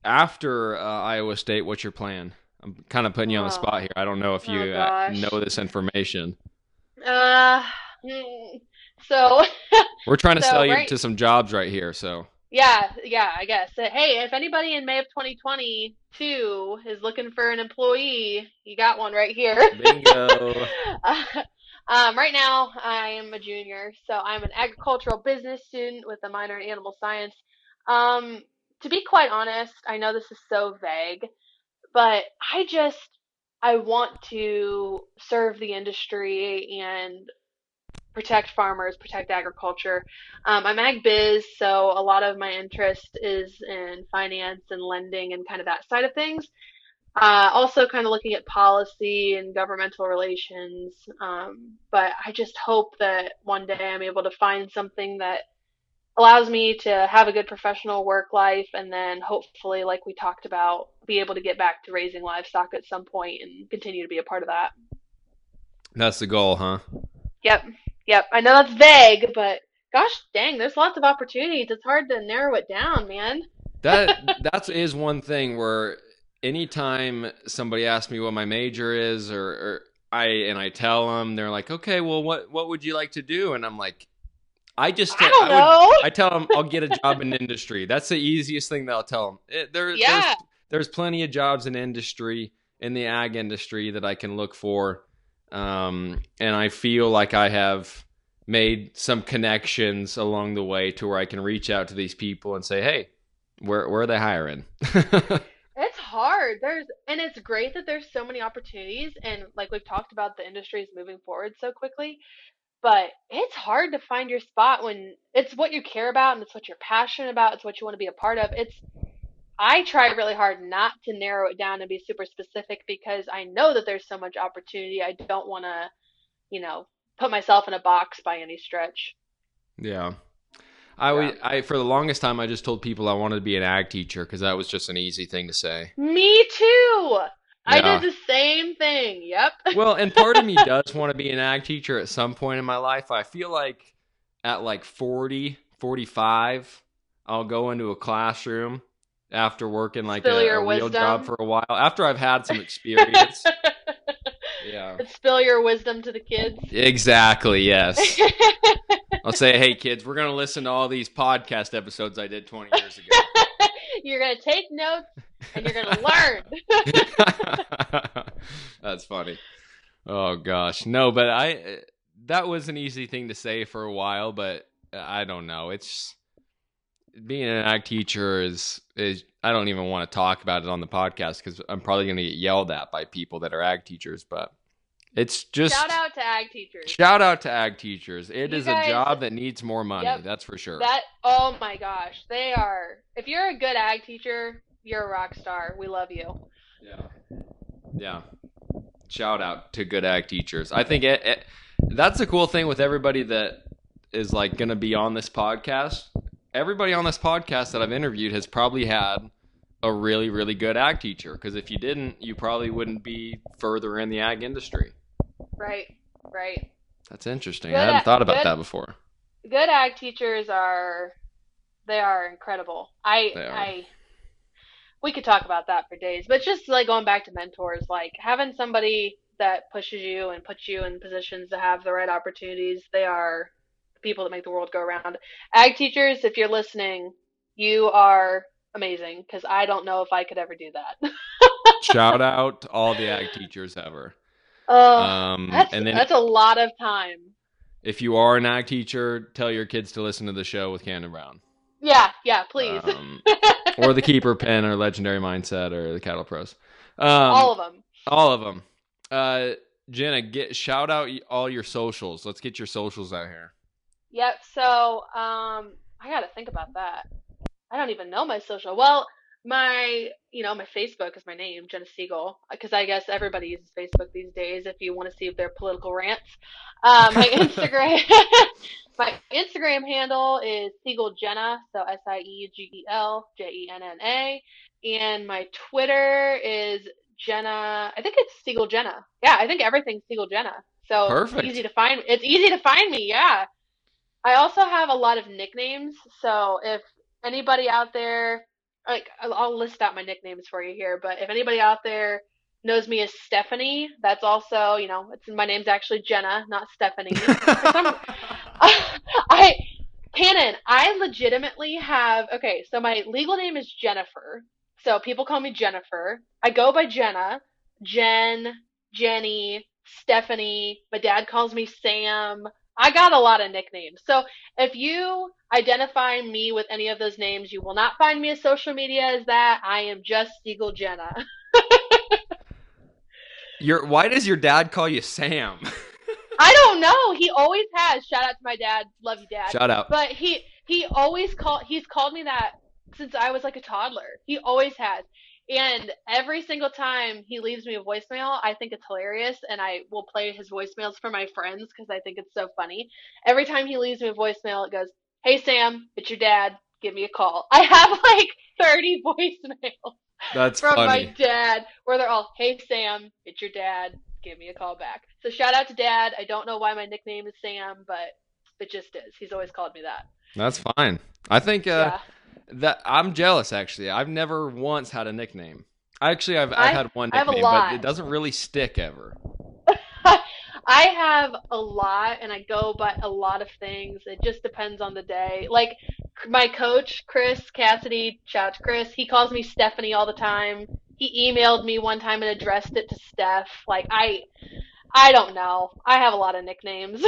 after uh, Iowa State, what's your plan? I'm kind of putting you on the Oh. spot here. I don't know if you Oh, uh, know this information. Uh mm, so <laughs> We're trying to So, sell you right- to some jobs right here. So Yeah, yeah, I guess. Hey, if anybody in May of 2022 is looking for an employee, you got one right here. bingo. <laughs> Uh, um, right now, I am a junior, so I'm an agricultural business student with a minor in animal science. Um, to be quite honest, I know this is so vague, but I just I want to serve the industry and protect farmers, protect agriculture. Um, I'm ag biz, so a lot of my interest is in finance and lending and kind of that side of things. Uh, also, kind of looking at policy and governmental relations. Um, but I just hope that one day I'm able to find something that allows me to have a good professional work life and then hopefully, like we talked about, be able to get back to raising livestock at some point and continue to be a part of that. That's the goal, huh? Yep. Yep. I know that's vague, but gosh dang, there's lots of opportunities. It's hard to narrow it down, man. <laughs> That that is one thing where anytime somebody asks me what my major is, or, or I and I tell them, they're like, "Okay, well, what what would you like to do?" And I'm like, I just I don't would- know. I tell them I'll get a job in industry. That's the easiest thing that I'll tell them. It, there, Yeah. there's, there's plenty of jobs in industry, in the ag industry that I can look for. Um, and I feel like I have made some connections along the way to where I can reach out to these people and say, hey, where, where are they hiring? <laughs> It's hard. There's and it's great that there's so many opportunities and like we've talked about the industry is moving forward so quickly. But it's hard to find your spot when it's what you care about and it's what you're passionate about, it's what you want to be a part of. It's I try really hard not to narrow it down and be super specific because I know that there's so much opportunity. I don't want to, you know, put myself in a box by any stretch. Yeah. I, Yeah. would- I for the longest time I just told people I wanted to be an ag teacher because that was just an easy thing to say. Me too. I Yeah. did the same thing. Yep. <laughs> Well, and part of me does want to be an ag teacher at some point in my life. I feel like at like 40, 45, I'll go into a classroom after working like Spill a, a real job for a while. After I've had some experience. <laughs> yeah. Spill your wisdom to the kids. Exactly, yes. <laughs> I'll say, "Hey kids, we're going to listen to all these podcast episodes I did 20 years ago." you're gonna take notes and you're gonna learn. <laughs> That's funny. Oh gosh, no, but I that was an easy thing to say for a while, but I don't know. It's being an ag teacher is is I don't even want to talk about it on the podcast because I'm probably going to get yelled at by people that are ag teachers. But it's just Shout out to ag teachers. shout out to ag teachers. It You is guys- a job that needs more money. Yep. That's for sure. That oh my gosh, they are. If you're a good ag teacher, you're a rock star. We love you. Yeah. Yeah. Shout out to good ag teachers. I think it, it, that's the cool thing with everybody that is like going to be on this podcast. Everybody on this podcast that I've interviewed has probably had a really, really good ag teacher. Because if you didn't, you probably wouldn't be further in the ag industry. Right, right. That's interesting. Good I hadn't thought about good- that before. Good ag teachers are they are incredible. I are. I we could talk about that for days, but just like going back to mentors, like having somebody that pushes you and puts you in positions to have the right opportunities, they are the people that make the world go around. Ag teachers, if you're listening, you are amazing because I don't know if I could ever do that. <laughs> Shout out to all the ag teachers ever. Oh, Um, that's and then that's a lot of time. if you are an ag teacher, tell your kids to listen to the show with Cannon Brown. Yeah, yeah, please. Um, <laughs> or the keeper pen or legendary mindset or the cattle pros um, All of them. all of them uh jenna get shout out all your socials let's get your socials out here Yep. So, um, I got to think about that. I don't even know my social. Well, my, you know, my Facebook is my name, Jenna Siegel, because I guess everybody uses Facebook these days if you want to see their political rants. Um, my <laughs> Instagram, <laughs> my Instagram handle is Siegel Jenna, so S I E G E L J E N N A, and my Twitter is Jenna. I think it's Siegel Jenna. Yeah, I think everything's Siegel Jenna. So Perfect. it's easy to find. It's easy to find me. Yeah. I also have a lot of nicknames, so if anybody out there, like, I'll- list out my nicknames for you here, but if anybody out there knows me as Stephanie, that's also, you know, it's my name's actually Jenna, not Stephanie. Some- <laughs> <laughs> I, Cannon, I legitimately have, okay, so my legal name is Jennifer, so people call me Jennifer. I go by Jenna, Jen, Jenny, Stephanie. My dad calls me Sam. I got a lot of nicknames. So if you identify me with any of those names, you will not find me as social media as that. I am just Siegel Jenna. <laughs> your why does your dad call you sam <laughs> I don't know. He always has. Shout out to my dad. Love you, dad. shout out But he he always called. he's called me that since I was like a toddler. He always has. And every single time he leaves me a voicemail, I think it's hilarious and I will play his voicemails for my friends because I think it's so funny. Every time he leaves me a voicemail, it goes, "Hey Sam, it's your dad. Give me a call." <laughs> I have like 30 <laughs> voicemails that's from funny my dad where they're all, "Hey Sam, it's your dad. Give me a call back." So shout out to dad. I don't know why my nickname is Sam, but it just is. He's always called me that. that's fine i think uh yeah. That i'm jealous actually i've never once had a nickname actually i've, I've I- had one I have a nickname but it doesn't really stick ever <laughs> I have a lot and I go by a lot of things. It just depends on the day. Like my coach, Chris Cassidy, shout out to Chris, he calls me Stephanie all the time. He emailed me one time and addressed it to Steph. Like I I don't know. I have a lot of nicknames.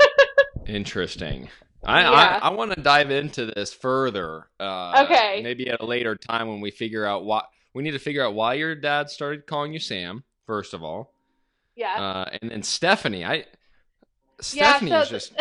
<laughs> Interesting. I Yeah. I, I want to dive into this further. Uh, Okay. Maybe at a later time when we figure out what we need to figure out why your dad started calling you Sam. First of all, Yeah. uh, and then Stephanie. I yeah. So is just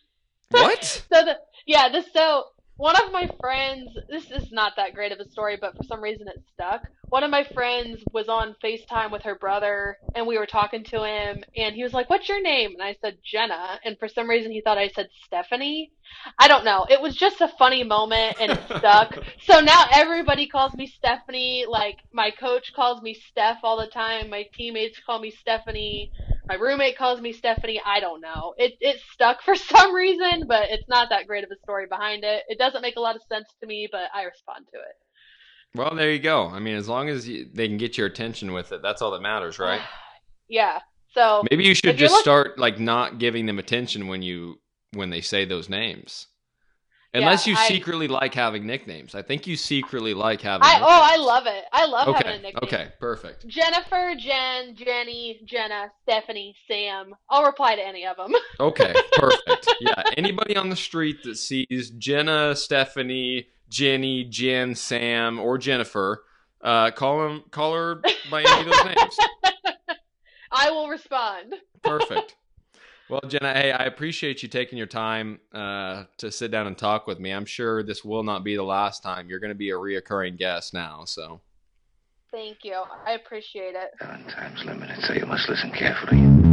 <laughs> what? so the yeah the so one of my friends this is not that great of a story but for some reason it stuck. One of my friends was on facetime with her brother and we were talking to him and he was like what's your name? And i said jenna. And for some reason he thought i said stephanie. I don't know. It was just a funny moment and it <laughs> stuck. So now everybody calls me stephanie. Like my coach calls me steph all the time. My teammates call me stephanie my roommate calls me Stephanie. I don't know. It it stuck for <laughs> some reason, but it's not that great of a story behind it. It doesn't make a lot of sense to me, but I respond to it. Well, there you go. I mean, as long as you, they can get your attention with it, that's all that matters, right? <sighs> Yeah. So Maybe you should just look- start like not giving them attention when you when they say those names. Unless Yeah, you I- secretly like having nicknames. I think you secretly like having I oh I love it. I love having a Okay. nickname. Okay, perfect. Jennifer, Jen, Jenny, Jenna, Stephanie, Sam. I'll reply to any of them. <laughs> Okay, perfect. yeah, anybody on the street that sees Jenna, Stephanie, Jenny, Jen, Sam, or Jennifer, uh, call them call her by any of those names. <laughs> I will respond. Perfect. Well, Jenna, hey, I appreciate you taking your time uh, to sit down and talk with me. I'm sure this will not be the last time. You're going to be a reoccurring guest now, so Thank you. I appreciate it. Seven times limited, so you must listen carefully.